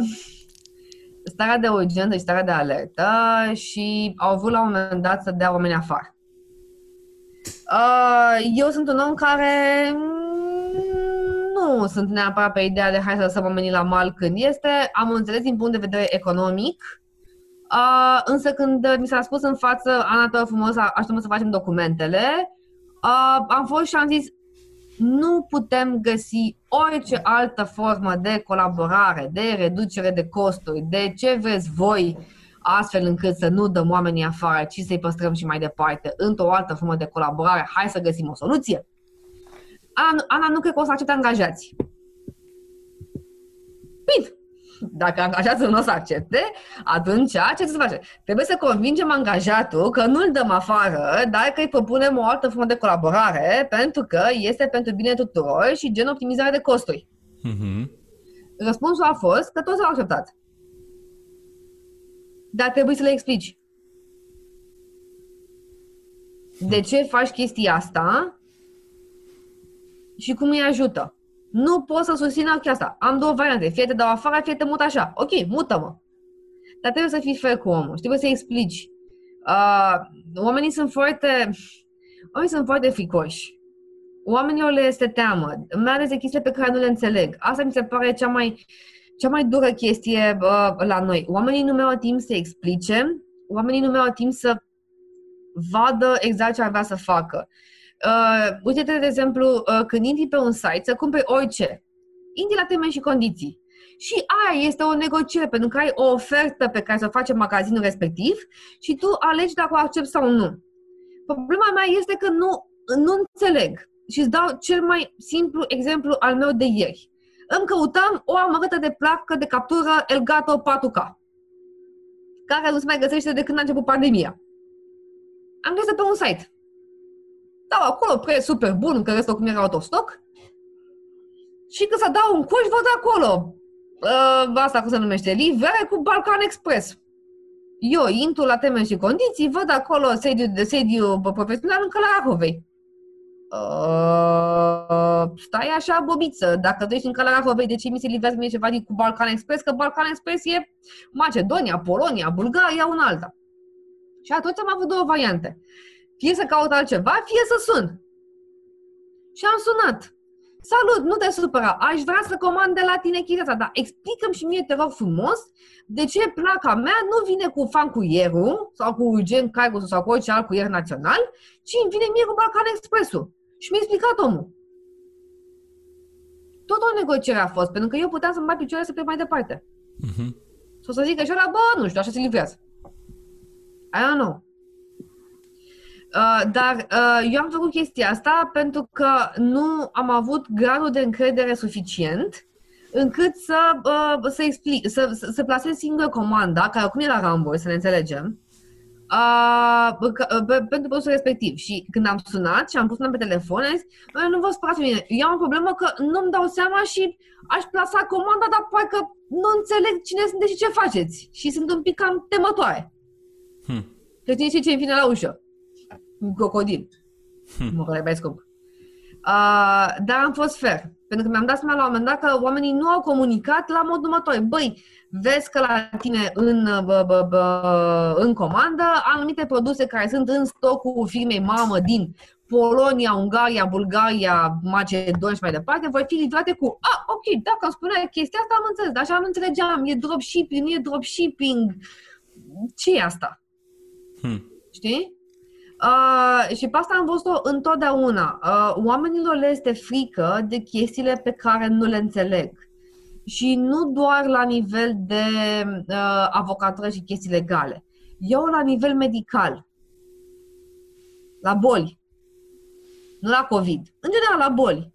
starea de urgență și starea de alertă și au vrut la un moment dat să dea oamenii afară. Uh, eu sunt un om care nu sunt neapărat pe ideea de hai să lăsăm oamenii la mal când este. Am înțeles din punct de vedere economic Uh, însă când mi s-a spus în față, Ana, tău frumos, așteptăm să facem documentele, uh, am fost și am zis, nu putem găsi orice altă formă de colaborare, de reducere de costuri, de ce vreți voi, astfel încât să nu dăm oamenii afară, ci să-i păstrăm și mai departe într-o altă formă de colaborare. Hai să găsim o soluție. Ana, Ana nu cred că o să accepte angajați. Bine, dacă angajatul nu o să accepte, atunci ce să face? Trebuie să convingem angajatul că nu-l dăm afară, dar că îi propunem o altă formă de colaborare pentru că este pentru bine tuturor și gen optimizare de costuri. Mm-hmm. Răspunsul a fost că toți au acceptat. Dar trebuie să le explici. De ce faci chestia asta și cum îi ajută. Nu pot să susțin asta. Am două variante. Fie te dau afară, fie te mut așa. Ok, mută-mă. Dar trebuie să fii fair cu omul. Trebuie să explici. Uh, oamenii sunt foarte... Oamenii sunt foarte fricoși. Oamenilor le este teamă, mai ales de chestiile pe care nu le înțeleg. Asta mi se pare cea mai, cea mai dură chestie uh, la noi. Oamenii nu mai au timp să explice, oamenii nu mai au timp să vadă exact ce ar vrea să facă. Uh, uite-te, de exemplu, uh, când intri pe un site să cumperi orice, intri la termeni și condiții. Și aia este o negociere, pentru că ai o ofertă pe care să o face magazinul respectiv și tu alegi dacă o accepti sau nu. Problema mea este că nu, nu înțeleg. Și îți dau cel mai simplu exemplu al meu de ieri. Îmi căutam o amărâtă de placă de captură Elgato 4K, care nu se mai găsește de când a început pandemia. Am găsit pe un site. Dau acolo preț super bun, că restul cum era autostoc. Și când să dau un coș, văd acolo. Uh, asta cum se numește, livrare cu Balkan Express. Eu intru la teme și condiții, văd acolo sediu, de sediu profesional în Călarahovei. Uh, stai așa, bobiță, dacă tu ești în Călarahovei, de ce mi se livrează mie ceva cu Balkan Express? Că Balkan Express e Macedonia, Polonia, Bulgaria, un alta. Și atunci am avut două variante. Fie să caut altceva, fie să sun. Și am sunat. Salut, nu te supăra, aș vrea să comand de la tine chestia asta, dar explicăm și mie, te rog frumos, de ce placa mea nu vine cu fancurierul sau cu Gen Cargo sau cu orice alt curier național, ci îmi vine mie cu Balcan Expressul. Și mi-a explicat omul. Tot o negociere a fost, pentru că eu puteam să-mi mai picioare să plec mai departe. Uh-huh. Sau să zic că și ăla, bă, nu știu, așa se livrează. I don't know. Uh, dar uh, eu am făcut chestia asta pentru că nu am avut gradul de încredere suficient încât să, uh, să explic, să, să, să plasez singură comanda, care acum e la Rambo, să ne înțelegem, uh, uh, pentru produsul respectiv. Și când am sunat și am pus pe telefon, am zis, nu vă sperați mine, eu am o problemă că nu-mi dau seama și aș plasa comanda, dar poate că nu înțeleg cine sunteți și ce faceți. Și sunt un pic cam temătoare. Hmm. Că cine știe ce vine la ușă un crocodil. Hmm. Mă mai scump. Uh, dar am fost fair. Pentru că mi-am dat seama la un moment dat că oamenii nu au comunicat la modul următor. Băi, vezi că la tine în, bă, bă, bă, în comandă anumite produse care sunt în stocul firmei mamă din Polonia, Ungaria, Bulgaria, Macedonia și mai departe, vor fi livrate cu a, ok, dacă îmi spuneai chestia asta, am înțeles, dar așa nu înțelegeam, e dropshipping, nu e dropshipping, ce e asta? Hmm. Știi? Uh, și pe asta am văzut-o întotdeauna. Uh, oamenilor le este frică de chestiile pe care nu le înțeleg. Și nu doar la nivel de uh, avocatură și chestii legale. Eu la nivel medical. La boli. Nu la COVID. În general, la boli.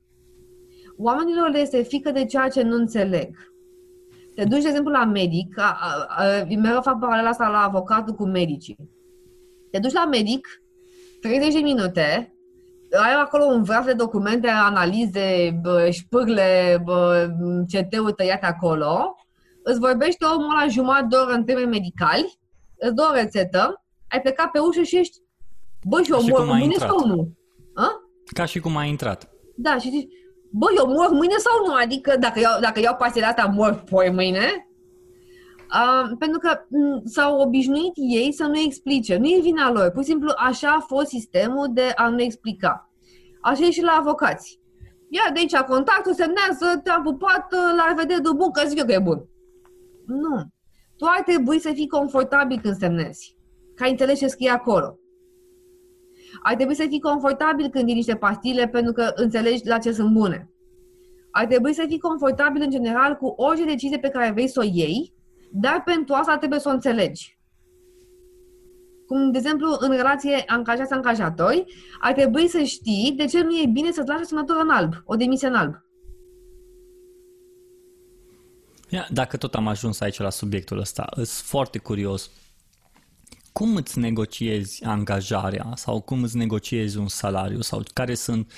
Oamenilor le este frică de ceea ce nu înțeleg. Te duci, de exemplu, la medic. A, a, a, mereu fac paralela asta la avocatul cu medicii. Te duci la medic 30 de minute, ai acolo un vraf de documente, analize, șpârle, CT-uri tăiate acolo, îți vorbește omul la jumătate de oră în termeni medicali, îți dă o rețetă, ai plecat pe ușă și ești, bă, și eu și mor mâine intrat. sau nu? A? Ca și cum ai intrat. Da, și zici, bă, eu mor mâine sau nu? Adică dacă iau, dacă iau pastile astea, mor poi mâine? Uh, pentru că m- s-au obișnuit ei să nu explice. Nu e vina lor. Pur și simplu așa a fost sistemul de a nu explica. Așa e și la avocați. Ia de aici contactul, semnează, te-am pupat, la revedere de bun, că zic eu că e bun. Nu. Tu ar trebui să fii confortabil când semnezi. Ca înțelegi ce scrie acolo. Ar trebui să fii confortabil când iei niște pastile pentru că înțelegi la ce sunt bune. Ar trebui să fii confortabil în general cu orice decizie pe care vrei să o iei dar pentru asta trebuie să o înțelegi. Cum, de exemplu, în relație angajați-angajatori, ar trebui să știi de ce nu e bine să-ți lași semnătură în alb, o demisie în alb. Ia, dacă tot am ajuns aici la subiectul ăsta, sunt foarte curios. Cum îți negociezi angajarea sau cum îți negociezi un salariu sau care sunt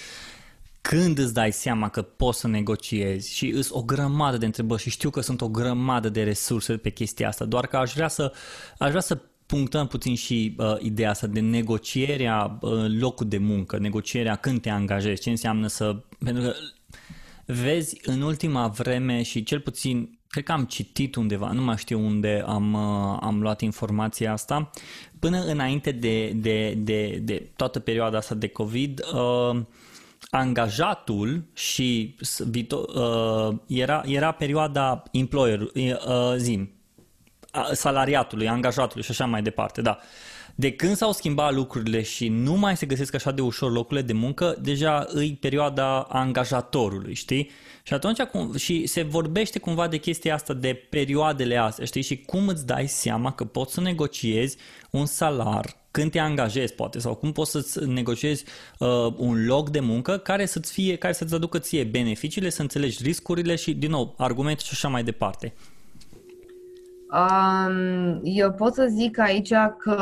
când îți dai seama că poți să negociezi? Și îți o grămadă de întrebări și știu că sunt o grămadă de resurse pe chestia asta, doar că aș vrea să, aș vrea să punctăm puțin și uh, ideea asta de negocierea uh, locul de muncă, negocierea când te angajezi, ce înseamnă să... Pentru că vezi în ultima vreme și cel puțin cred că am citit undeva, nu mai știu unde am, uh, am luat informația asta, până înainte de, de, de, de toată perioada asta de COVID, uh, angajatul și uh, era, era perioada employer, uh, zim, salariatului, angajatului și așa mai departe, da. De când s-au schimbat lucrurile și nu mai se găsesc așa de ușor locurile de muncă, deja îi perioada angajatorului, știi? Și atunci și se vorbește cumva de chestia asta de perioadele astea, știi? Și cum îți dai seama că poți să negociezi un salar când te angajezi, poate, sau cum poți să-ți negociezi uh, un loc de muncă care să-ți fie, care să-ți aducă ție beneficiile, să înțelegi riscurile și, din nou, argumente și așa mai departe. Um, eu pot să zic aici că,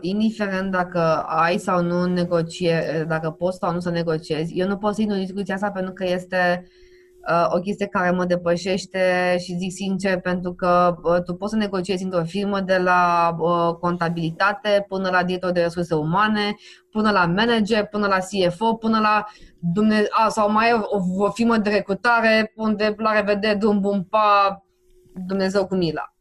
indiferent dacă ai sau nu negocie, dacă poți sau nu să negociezi, eu nu pot să intru în discuția asta pentru că este uh, o chestie care mă depășește și zic sincer pentru că uh, tu poți să negociezi într-o firmă de la uh, contabilitate până la director de resurse umane, până la manager, până la CFO, până la Dumne- a, sau mai e o, o firmă de recrutare unde la revedere, drum bun, pa, Dumnezeu cu mila.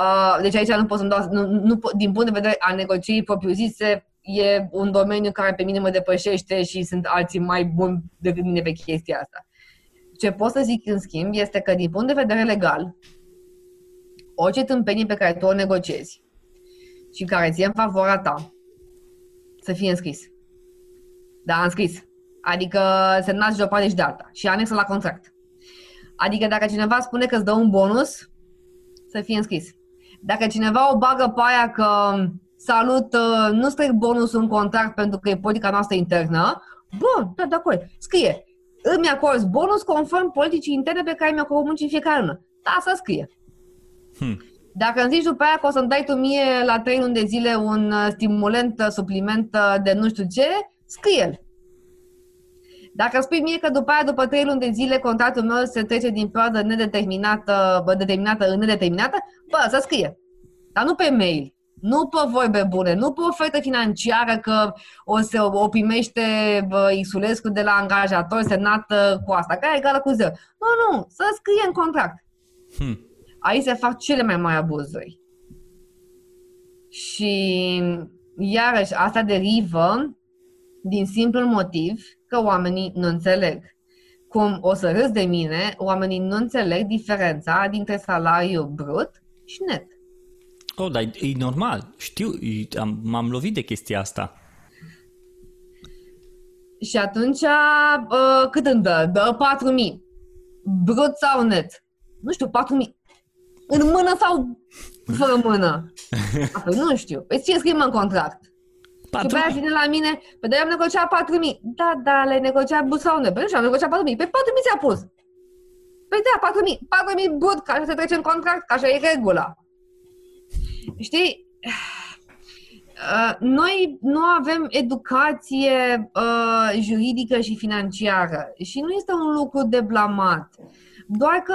Uh, deci aici nu pot să-mi dau, nu, nu, din punct de vedere a negocierii propriu-zise, e un domeniu care pe mine mă depășește și sunt alții mai buni decât mine pe chestia asta. Ce pot să zic în schimb este că din punct de vedere legal, orice tâmpenie pe care tu o negociezi și care ție în favoarea ta, să fie înscris. Da, înscris. Adică semnați de o parte și de alta și anexă la contract. Adică dacă cineva spune că îți dă un bonus, să fie înscris. Dacă cineva o bagă pe aia că salut, uh, nu scrie bonusul în contract pentru că e politica noastră internă, bun, da, de acord, scrie. Îmi acord bonus conform politicii interne pe care mi o muncii în fiecare lună. Da, să scrie. Hmm. Dacă îmi zici după aia că o să-mi dai tu mie la 3 luni de zile un uh, stimulent, uh, supliment de nu știu ce, scrie-l. Dacă spui mie că după aia, după trei luni de zile, contractul meu se trece din perioadă nedeterminată, bă, determinată în nedeterminată, bă, să scrie. Dar nu pe mail. Nu pe vorbe bune, nu pe ofertă financiară că o să o primește bă, Isulescu de la angajator semnată cu asta, care e egală cu zero. Nu, nu, să scrie în contract. Hmm. Aici se fac cele mai mari abuzuri. Și iarăși asta derivă din simplul motiv că oamenii nu înțeleg. Cum o să râs de mine, oamenii nu înțeleg diferența dintre salariu brut și net. Oh, dar e, e normal. Știu, am, m-am lovit de chestia asta. Și atunci, uh, cât îmi dă? Dă 4.000. Brut sau net? Nu știu, 4.000. În mână sau fără mână? [laughs] Apoi nu știu. Păi ce scrie în contract? 4 și pe vine la mine, pe de am negociat 4.000. Da, da, le-ai negociat unde? Păi nu știu, am negociat 4.000. Pe 4.000 ți-a pus. Păi da, 4.000. 4.000 brut, ca să trece în contract, ca așa e regula. Știi? [sighs] Uh, noi nu avem educație uh, juridică și financiară și nu este un lucru de blamat. Doar că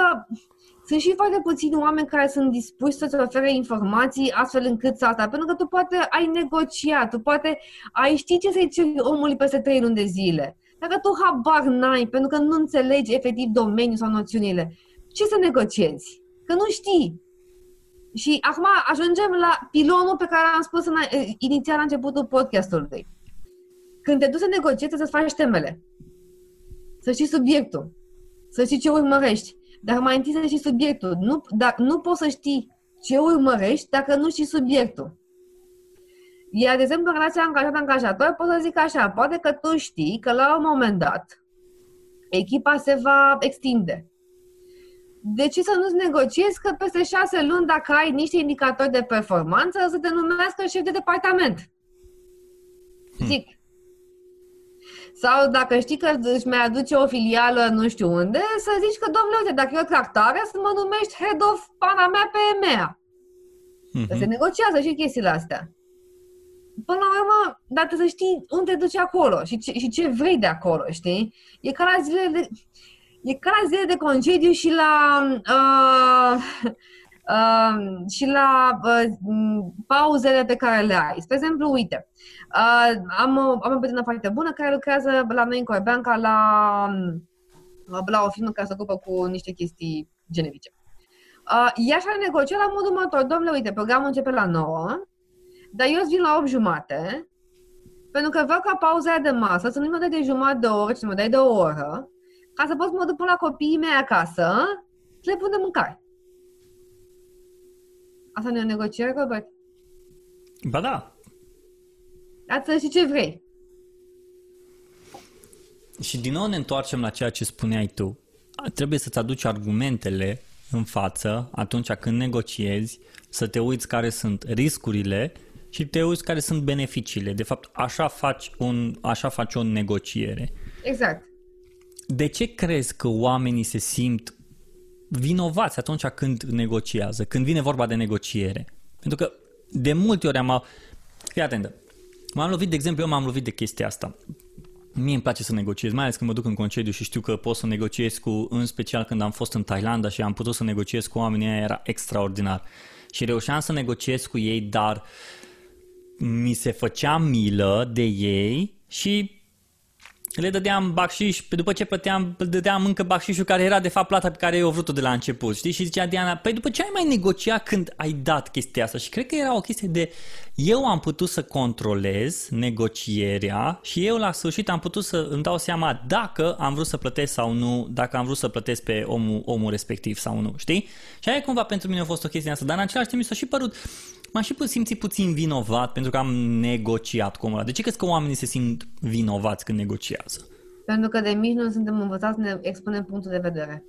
sunt și foarte puțini oameni care sunt dispuși să-ți ofere informații astfel încât să asta. Pentru că tu poate ai negociat, tu poate ai ști ce să-i ceri omului peste trei luni de zile. Dacă tu habar n-ai, pentru că nu înțelegi efectiv domeniul sau noțiunile, ce să negociezi? Că nu știi. Și acum ajungem la pilonul pe care am spus în, inițial la începutul podcastului. Când te duci să negociezi, să-ți faci temele. Să știi subiectul. Să știi ce urmărești dar mai întâi să știi subiectul. Nu, dar nu poți să știi ce urmărești dacă nu știi subiectul. Iar, de exemplu, în relația angajat-angajator, pot să zic așa, poate că tu știi că la un moment dat echipa se va extinde. De ce să nu-ți negociezi că peste șase luni, dacă ai niște indicatori de performanță, să te numească șef de departament? Hmm. Zic, sau dacă știi că își mai aduce o filială nu știu unde, să zici că, domnule, uite, dacă e o tractare, să mă numești Head of pana mea pe EMEA. Mm-hmm. se negociază și chestiile astea. Până la urmă, dar să știi unde te duci acolo și ce, și ce vrei de acolo, știi? E ca la zile de, e ca la zile de concediu și la uh, [laughs] uh, și la uh, pauzele pe care le ai. Spre exemplu, uite, uh, am, o, am o prietenă foarte bună care lucrează la noi în Corbeanca la la o firmă care se ocupă cu niște chestii generice. Uh, ea și-a negociat la modul următor. Domnule, uite, programul începe la 9, dar eu îți vin la 8 jumate, pentru că vreau ca pauza aia de masă să nu mă dai de jumătate de oră, ci să mă dai de o oră, ca să pot să mă duc până la copiii mei acasă, să le pun de mâncare. Asta nu e o negociere, Robert? Ba da. Dar să știi ce vrei. Și din nou ne întoarcem la ceea ce spuneai tu. Trebuie să-ți aduci argumentele în față atunci când negociezi, să te uiți care sunt riscurile și te uiți care sunt beneficiile. De fapt, așa faci, un, așa faci o negociere. Exact. De ce crezi că oamenii se simt vinovați atunci când negociază, când vine vorba de negociere? Pentru că de multe ori am... Fii atentă. M-am lovit, de exemplu, eu m-am lovit de chestia asta. Mie îmi place să negociez, mai ales când mă duc în concediu și știu că pot să negociez cu, în special când am fost în Thailanda și am putut să negociez cu oamenii aia, era extraordinar. Și reușeam să negociez cu ei, dar mi se făcea milă de ei și le dădeam bacșiș, pe după ce plăteam, dădeam încă bacșișul care era de fapt plata pe care eu vrut-o de la început, știi? Și zicea Diana, păi după ce ai mai negociat când ai dat chestia asta? Și cred că era o chestie de, eu am putut să controlez negocierea și eu la sfârșit am putut să îmi dau seama dacă am vrut să plătesc sau nu, dacă am vrut să plătesc pe omul, omul respectiv sau nu, știi? Și aia cumva pentru mine a fost o chestie asta, dar în același timp mi s-a și părut, m-am și simți puțin vinovat pentru că am negociat cu omul ăla. De ce crezi că oamenii se simt vinovați când negociază? Pentru că de mici nu suntem învățați să ne expunem punctul de vedere.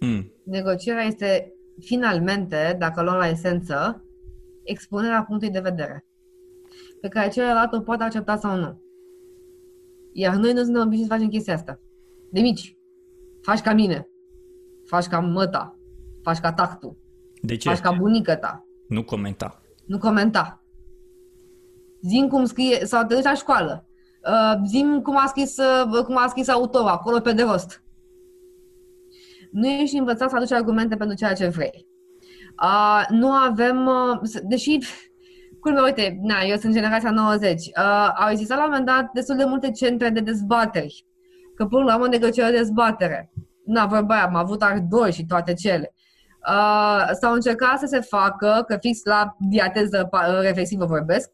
Mm. Negocierea este finalmente, dacă luăm la esență, expunerea punctului de vedere pe care celălalt o poate accepta sau nu. Iar noi nu suntem obișnuiți să facem chestia asta. De mici. Faci ca mine. Faci ca măta. Faci ca tactul. De ce? Faci ca bunica ta. Nu comenta. Nu comenta. Zim cum scrie, sau te duci la școală. Uh, zim cum a scris, uh, cum a scris autorul acolo pe de rost. Nu ești învățat să aduci argumente pentru ceea ce vrei. Uh, nu avem, uh, deși, [laughs] cum uite, na, eu sunt generația 90, uh, au existat la un moment dat destul de multe centre de dezbateri. Că până la urmă negociere de dezbatere. Na, vorba aia, am avut ardoi și toate cele. Uh, s-au încercat să se facă, că fix la diateză reflexivă vorbesc,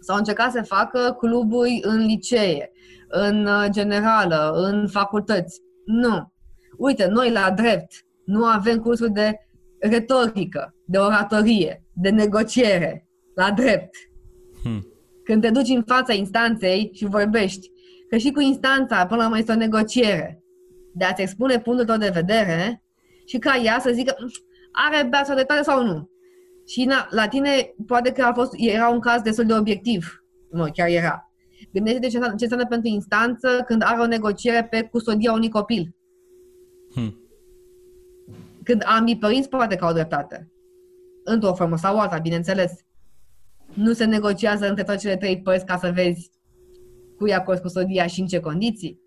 s-au încercat să se facă cluburi în licee, în uh, generală, în facultăți. Nu. Uite, noi la drept nu avem cursuri de retorică, de oratorie, de negociere, la drept. Hmm. Când te duci în fața instanței și vorbești, că și cu instanța până la urmă este o negociere de a-ți expune punctul tău de vedere și ca ea să zică are bea sau dreptate sau nu. Și na, la tine poate că a fost, era un caz destul de obiectiv. Nu, chiar era. Gândește-te ce, ce înseamnă pentru instanță când are o negociere pe custodia unui copil. Hmm. Când ambii părinți poate că au dreptate. Într-o formă sau alta, bineînțeles. Nu se negociază între toate cele trei părți ca să vezi cui acorzi custodia și în ce condiții.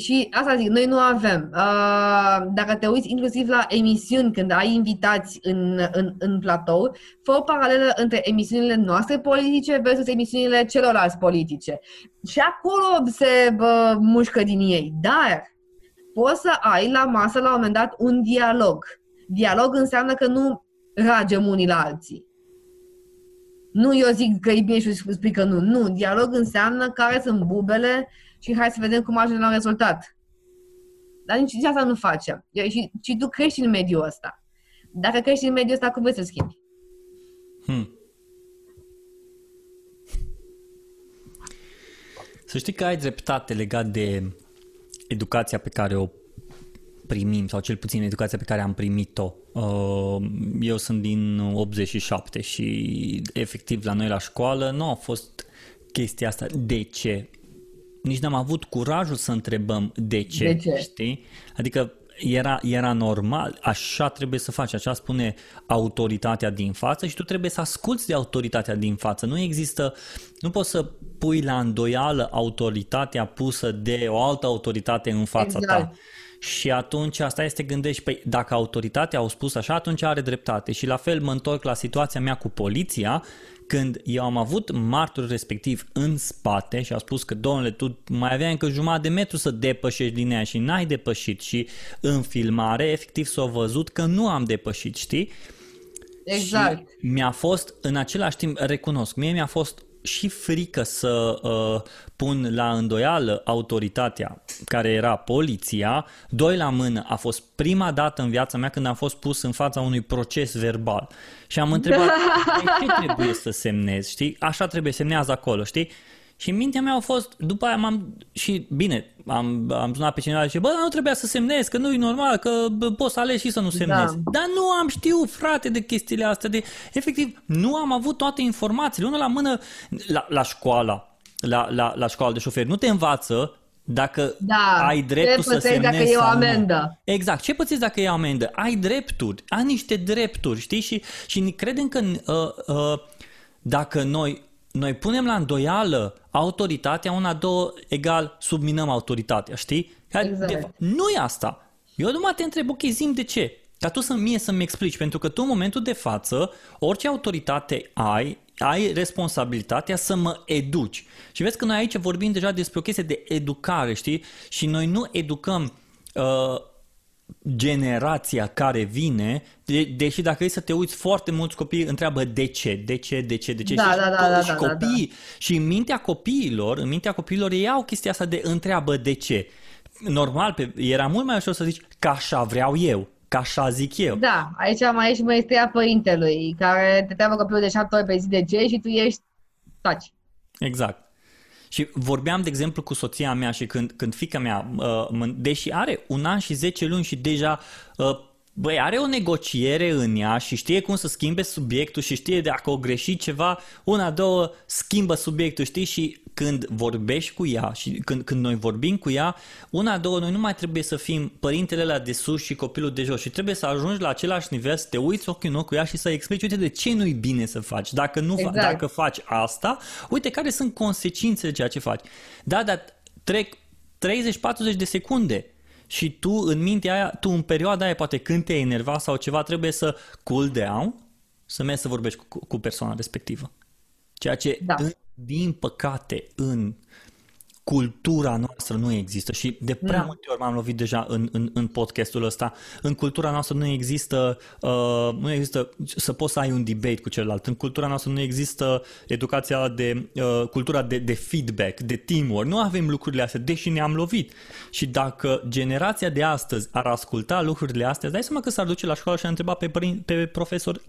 Și asta zic, noi nu avem. Uh, dacă te uiți inclusiv la emisiuni, când ai invitați în, în, în platou, fă o paralelă între emisiunile noastre politice versus emisiunile celorlalți politice. Și acolo se bă, mușcă din ei. Dar poți să ai la masă la un moment dat un dialog. Dialog înseamnă că nu ragem unii la alții. Nu eu zic că e bine și spui că nu. Nu, dialog înseamnă care sunt bubele și hai să vedem cum ajungem la un rezultat. Dar nici, nici asta nu facem. Și, și tu crești în mediul ăsta. Dacă crești în mediul ăsta, cum vrei să schimbi? Hmm. Să știi că ai dreptate legat de educația pe care o primim, sau cel puțin educația pe care am primit-o. Uh, eu sunt din 87 și efectiv la noi la școală nu a fost chestia asta. De ce? Nici n-am avut curajul să întrebăm de ce, de ce? știi? Adică era, era normal, așa trebuie să faci, așa spune autoritatea din față și tu trebuie să asculți de autoritatea din față. Nu există, nu poți să pui la îndoială autoritatea pusă de o altă autoritate în fața exact. ta. Și atunci asta este gândești, păi dacă autoritatea au spus așa, atunci are dreptate. Și la fel mă întorc la situația mea cu poliția, când eu am avut martorul respectiv în spate și a spus că, domnule, tu mai aveai încă jumătate de metru să depășești din ea și n-ai depășit și în filmare efectiv s-a văzut că nu am depășit, știi? Exact. Și mi-a fost, în același timp, recunosc, mie mi-a fost și frică să uh, pun la îndoială autoritatea care era poliția. Doi la mână, a fost prima dată în viața mea când am fost pus în fața unui proces verbal. Și am întrebat, [laughs] de ce trebuie să semnez, știi? Așa trebuie, semnează acolo, știi? Și în mintea mea a fost, după aia m-am, și bine, am, am sunat pe cineva și bă, nu trebuia să semnez, că nu e normal, că bă, poți să alegi și să nu semnezi. Da. Dar nu am știut, frate, de chestiile astea, de, efectiv, nu am avut toate informațiile. Unul la mână, la, la școala, la, la, la școală de șoferi, nu te învață dacă da, ai dreptul să semnezi dacă e o amendă. Nu. Exact. Ce pățești dacă e o amendă? Ai drepturi. Ai niște drepturi, știi? Și, și credem că uh, uh, dacă noi noi punem la îndoială autoritatea, una, două, egal, subminăm autoritatea, știi? Exact. De, nu e asta. Eu numai te întreb, ok, zim de ce? Dar tu să mie să-mi explici, pentru că tu în momentul de față, orice autoritate ai, ai responsabilitatea să mă educi. Și vezi că noi aici vorbim deja despre o chestie de educare, știi? Și noi nu educăm uh, generația care vine, de, deși dacă e să te uiți, foarte mulți copii întreabă de ce, de ce, de ce, de ce. Da, și, da, da, da, și da, copiii, da, da. și în mintea copiilor, în mintea copiilor ei au chestia asta de întreabă de ce. Normal, pe, era mult mai ușor să zici că așa vreau eu, că așa zic eu. Da, aici mai e și măestria părintelui, care te întreabă copilul de șapte ori pe zi de ce și tu ești taci. Exact. Și vorbeam, de exemplu, cu soția mea și când, când fica mea, uh, deși are un an și 10 luni și deja uh, Băi, are o negociere în ea și știe cum să schimbe subiectul și știe dacă o greșit ceva, una, două, schimbă subiectul, știi? Și când vorbești cu ea și când, când noi vorbim cu ea, una, două, noi nu mai trebuie să fim părintele la de sus și copilul de jos și trebuie să ajungi la același nivel, să te uiți ochi în ochi cu ea și să explici, uite, de ce nu-i bine să faci. Dacă, nu, exact. dacă faci asta, uite care sunt consecințele ceea ce faci. Da, dar trec 30-40 de secunde și tu în mintea aia, tu în perioada aia, poate când te enerva sau ceva, trebuie să cool down, să mergi să vorbești cu, cu persoana respectivă. Ceea ce, da. în, din păcate, în cultura noastră nu există și de prea mm. multe ori m-am lovit deja în, în, în podcastul ăsta. În cultura noastră nu există, uh, nu există să poți să ai un debate cu celălalt. În cultura noastră nu există educația de, uh, cultura de, de feedback, de teamwork. Nu avem lucrurile astea, deși ne-am lovit. Și dacă generația de astăzi ar asculta lucrurile astea, dai seama că s-ar duce la școală și ar întreba pe, părin, pe profesor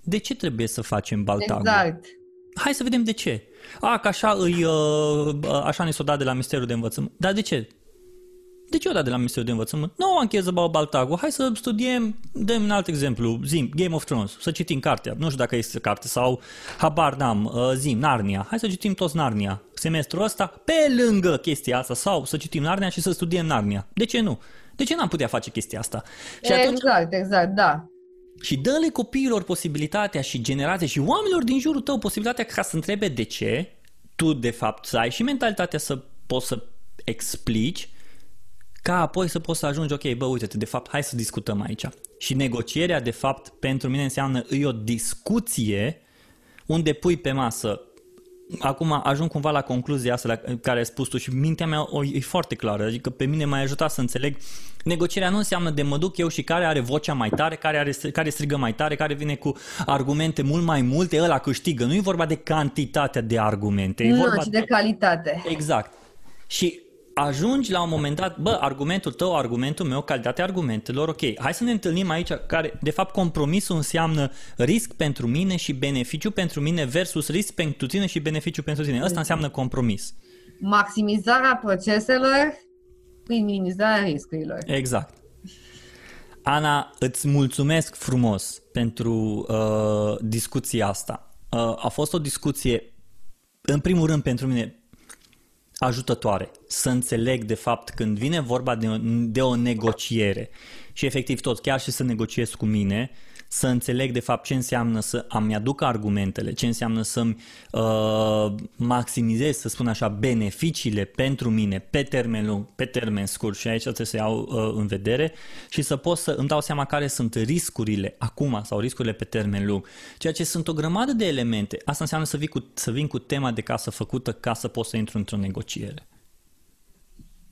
de ce trebuie să facem baltagul? Exact. Hai să vedem de ce. A, că așa, îi, uh, așa ne s-o dat de la Ministerul de Învățământ. Dar de ce? De ce o dat de la Ministerul de Învățământ? Nu o anchetă about Baltago. Hai să studiem, dăm un alt exemplu, zim, Game of Thrones, să citim cartea. Nu știu dacă este carte sau habar n-am, uh, zim, Narnia. Hai să citim toți Narnia. Semestrul ăsta, pe lângă chestia asta, sau să citim Narnia și să studiem Narnia. De ce nu? De ce n-am putea face chestia asta? Și exact, atunci, exact, da. Și dă-le copiilor posibilitatea și generație și oamenilor din jurul tău posibilitatea ca să întrebe de ce, tu de fapt să ai și mentalitatea să poți să explici ca apoi să poți să ajungi, ok, bă, uite de fapt, hai să discutăm aici. Și negocierea, de fapt, pentru mine înseamnă e o discuție unde pui pe masă acum ajung cumva la concluzia asta la care ai spus tu și mintea mea o, e foarte clară, adică pe mine m-a ajutat să înțeleg negocierea nu înseamnă de mă duc eu și care are vocea mai tare, care, are, care strigă mai tare, care vine cu argumente mult mai multe, ăla câștigă. Nu e vorba de cantitatea de argumente, e nu, vorba ci de calitate. Exact. Și ajungi la un moment dat, bă, argumentul tău, argumentul meu, calitatea argumentelor, ok, hai să ne întâlnim aici, care, de fapt, compromisul înseamnă risc pentru mine și beneficiu pentru mine versus risc pentru tine și beneficiu pentru tine. Asta înseamnă compromis. Maximizarea proceselor prin minimizarea riscurilor. Exact. Ana, îți mulțumesc frumos pentru uh, discuția asta. Uh, a fost o discuție, în primul rând, pentru mine ajutătoare să înțeleg de fapt când vine vorba de o, de o negociere. Și efectiv tot, chiar și să negociez cu mine, să înțeleg de fapt ce înseamnă să îmi aduc argumentele, ce înseamnă să-mi uh, maximizez, să spun așa, beneficiile pentru mine pe termen lung, pe termen scurt și aici trebuie să iau uh, în vedere și să pot să îmi dau seama care sunt riscurile acum sau riscurile pe termen lung. Ceea ce sunt o grămadă de elemente. Asta înseamnă să vin cu, să vin cu tema de casă făcută ca să pot să intru într-o negociere.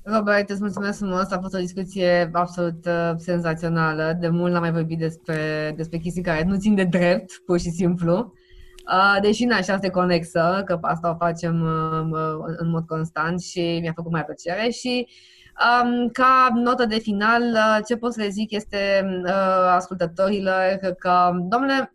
Robert, îți mulțumesc frumos, a fost o discuție absolut uh, senzațională. De mult n-am mai vorbit despre, despre chestii care nu țin de drept, pur și simplu. Uh, deși n așa este conexă, că asta o facem uh, uh, în mod constant și mi-a făcut mai plăcere și um, ca notă de final, uh, ce pot să le zic este uh, ascultătorilor că, domnule,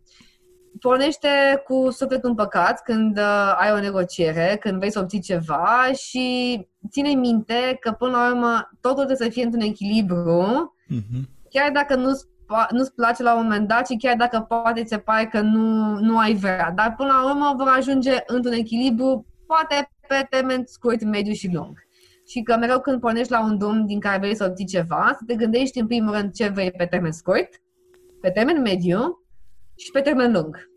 pornește cu sufletul împăcat când uh, ai o negociere, când vrei să obții ceva și ține minte că până la urmă totul trebuie să fie într-un echilibru, uh-huh. chiar dacă nu-ți, nu-ți place la un moment dat și chiar dacă poate ți se pare că nu, nu ai vrea. Dar până la urmă vor ajunge într-un echilibru, poate pe termen scurt, mediu și lung. Și că mereu când pornești la un drum din care vrei să obții ceva, să te gândești în primul rând ce vrei pe termen scurt, pe termen mediu și pe termen lung.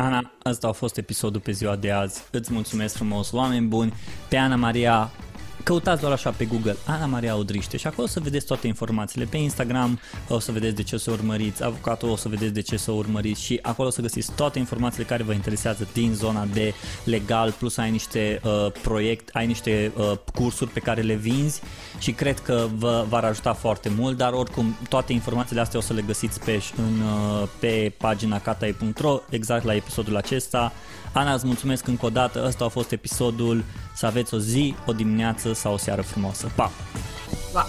Ana, asta a fost episodul pe ziua de azi. Îți mulțumesc frumos, oameni buni. Pe Ana Maria Căutați doar așa pe Google Ana Maria Udriște și acolo o să vedeți toate informațiile. Pe Instagram o să vedeți de ce să urmăriți, avocatul o să vedeți de ce să urmăriți și acolo o să găsiți toate informațiile care vă interesează din zona de legal, plus ai niște uh, proiect, ai niște uh, cursuri pe care le vinzi și cred că vă va ajuta foarte mult, dar oricum toate informațiile astea o să le găsiți pe, în, uh, pe pagina katai.ro exact la episodul acesta. Ana, îți mulțumesc încă o dată, ăsta a fost episodul, să aveți o zi, o dimineață sau o seară frumoasă. Pa! Pa!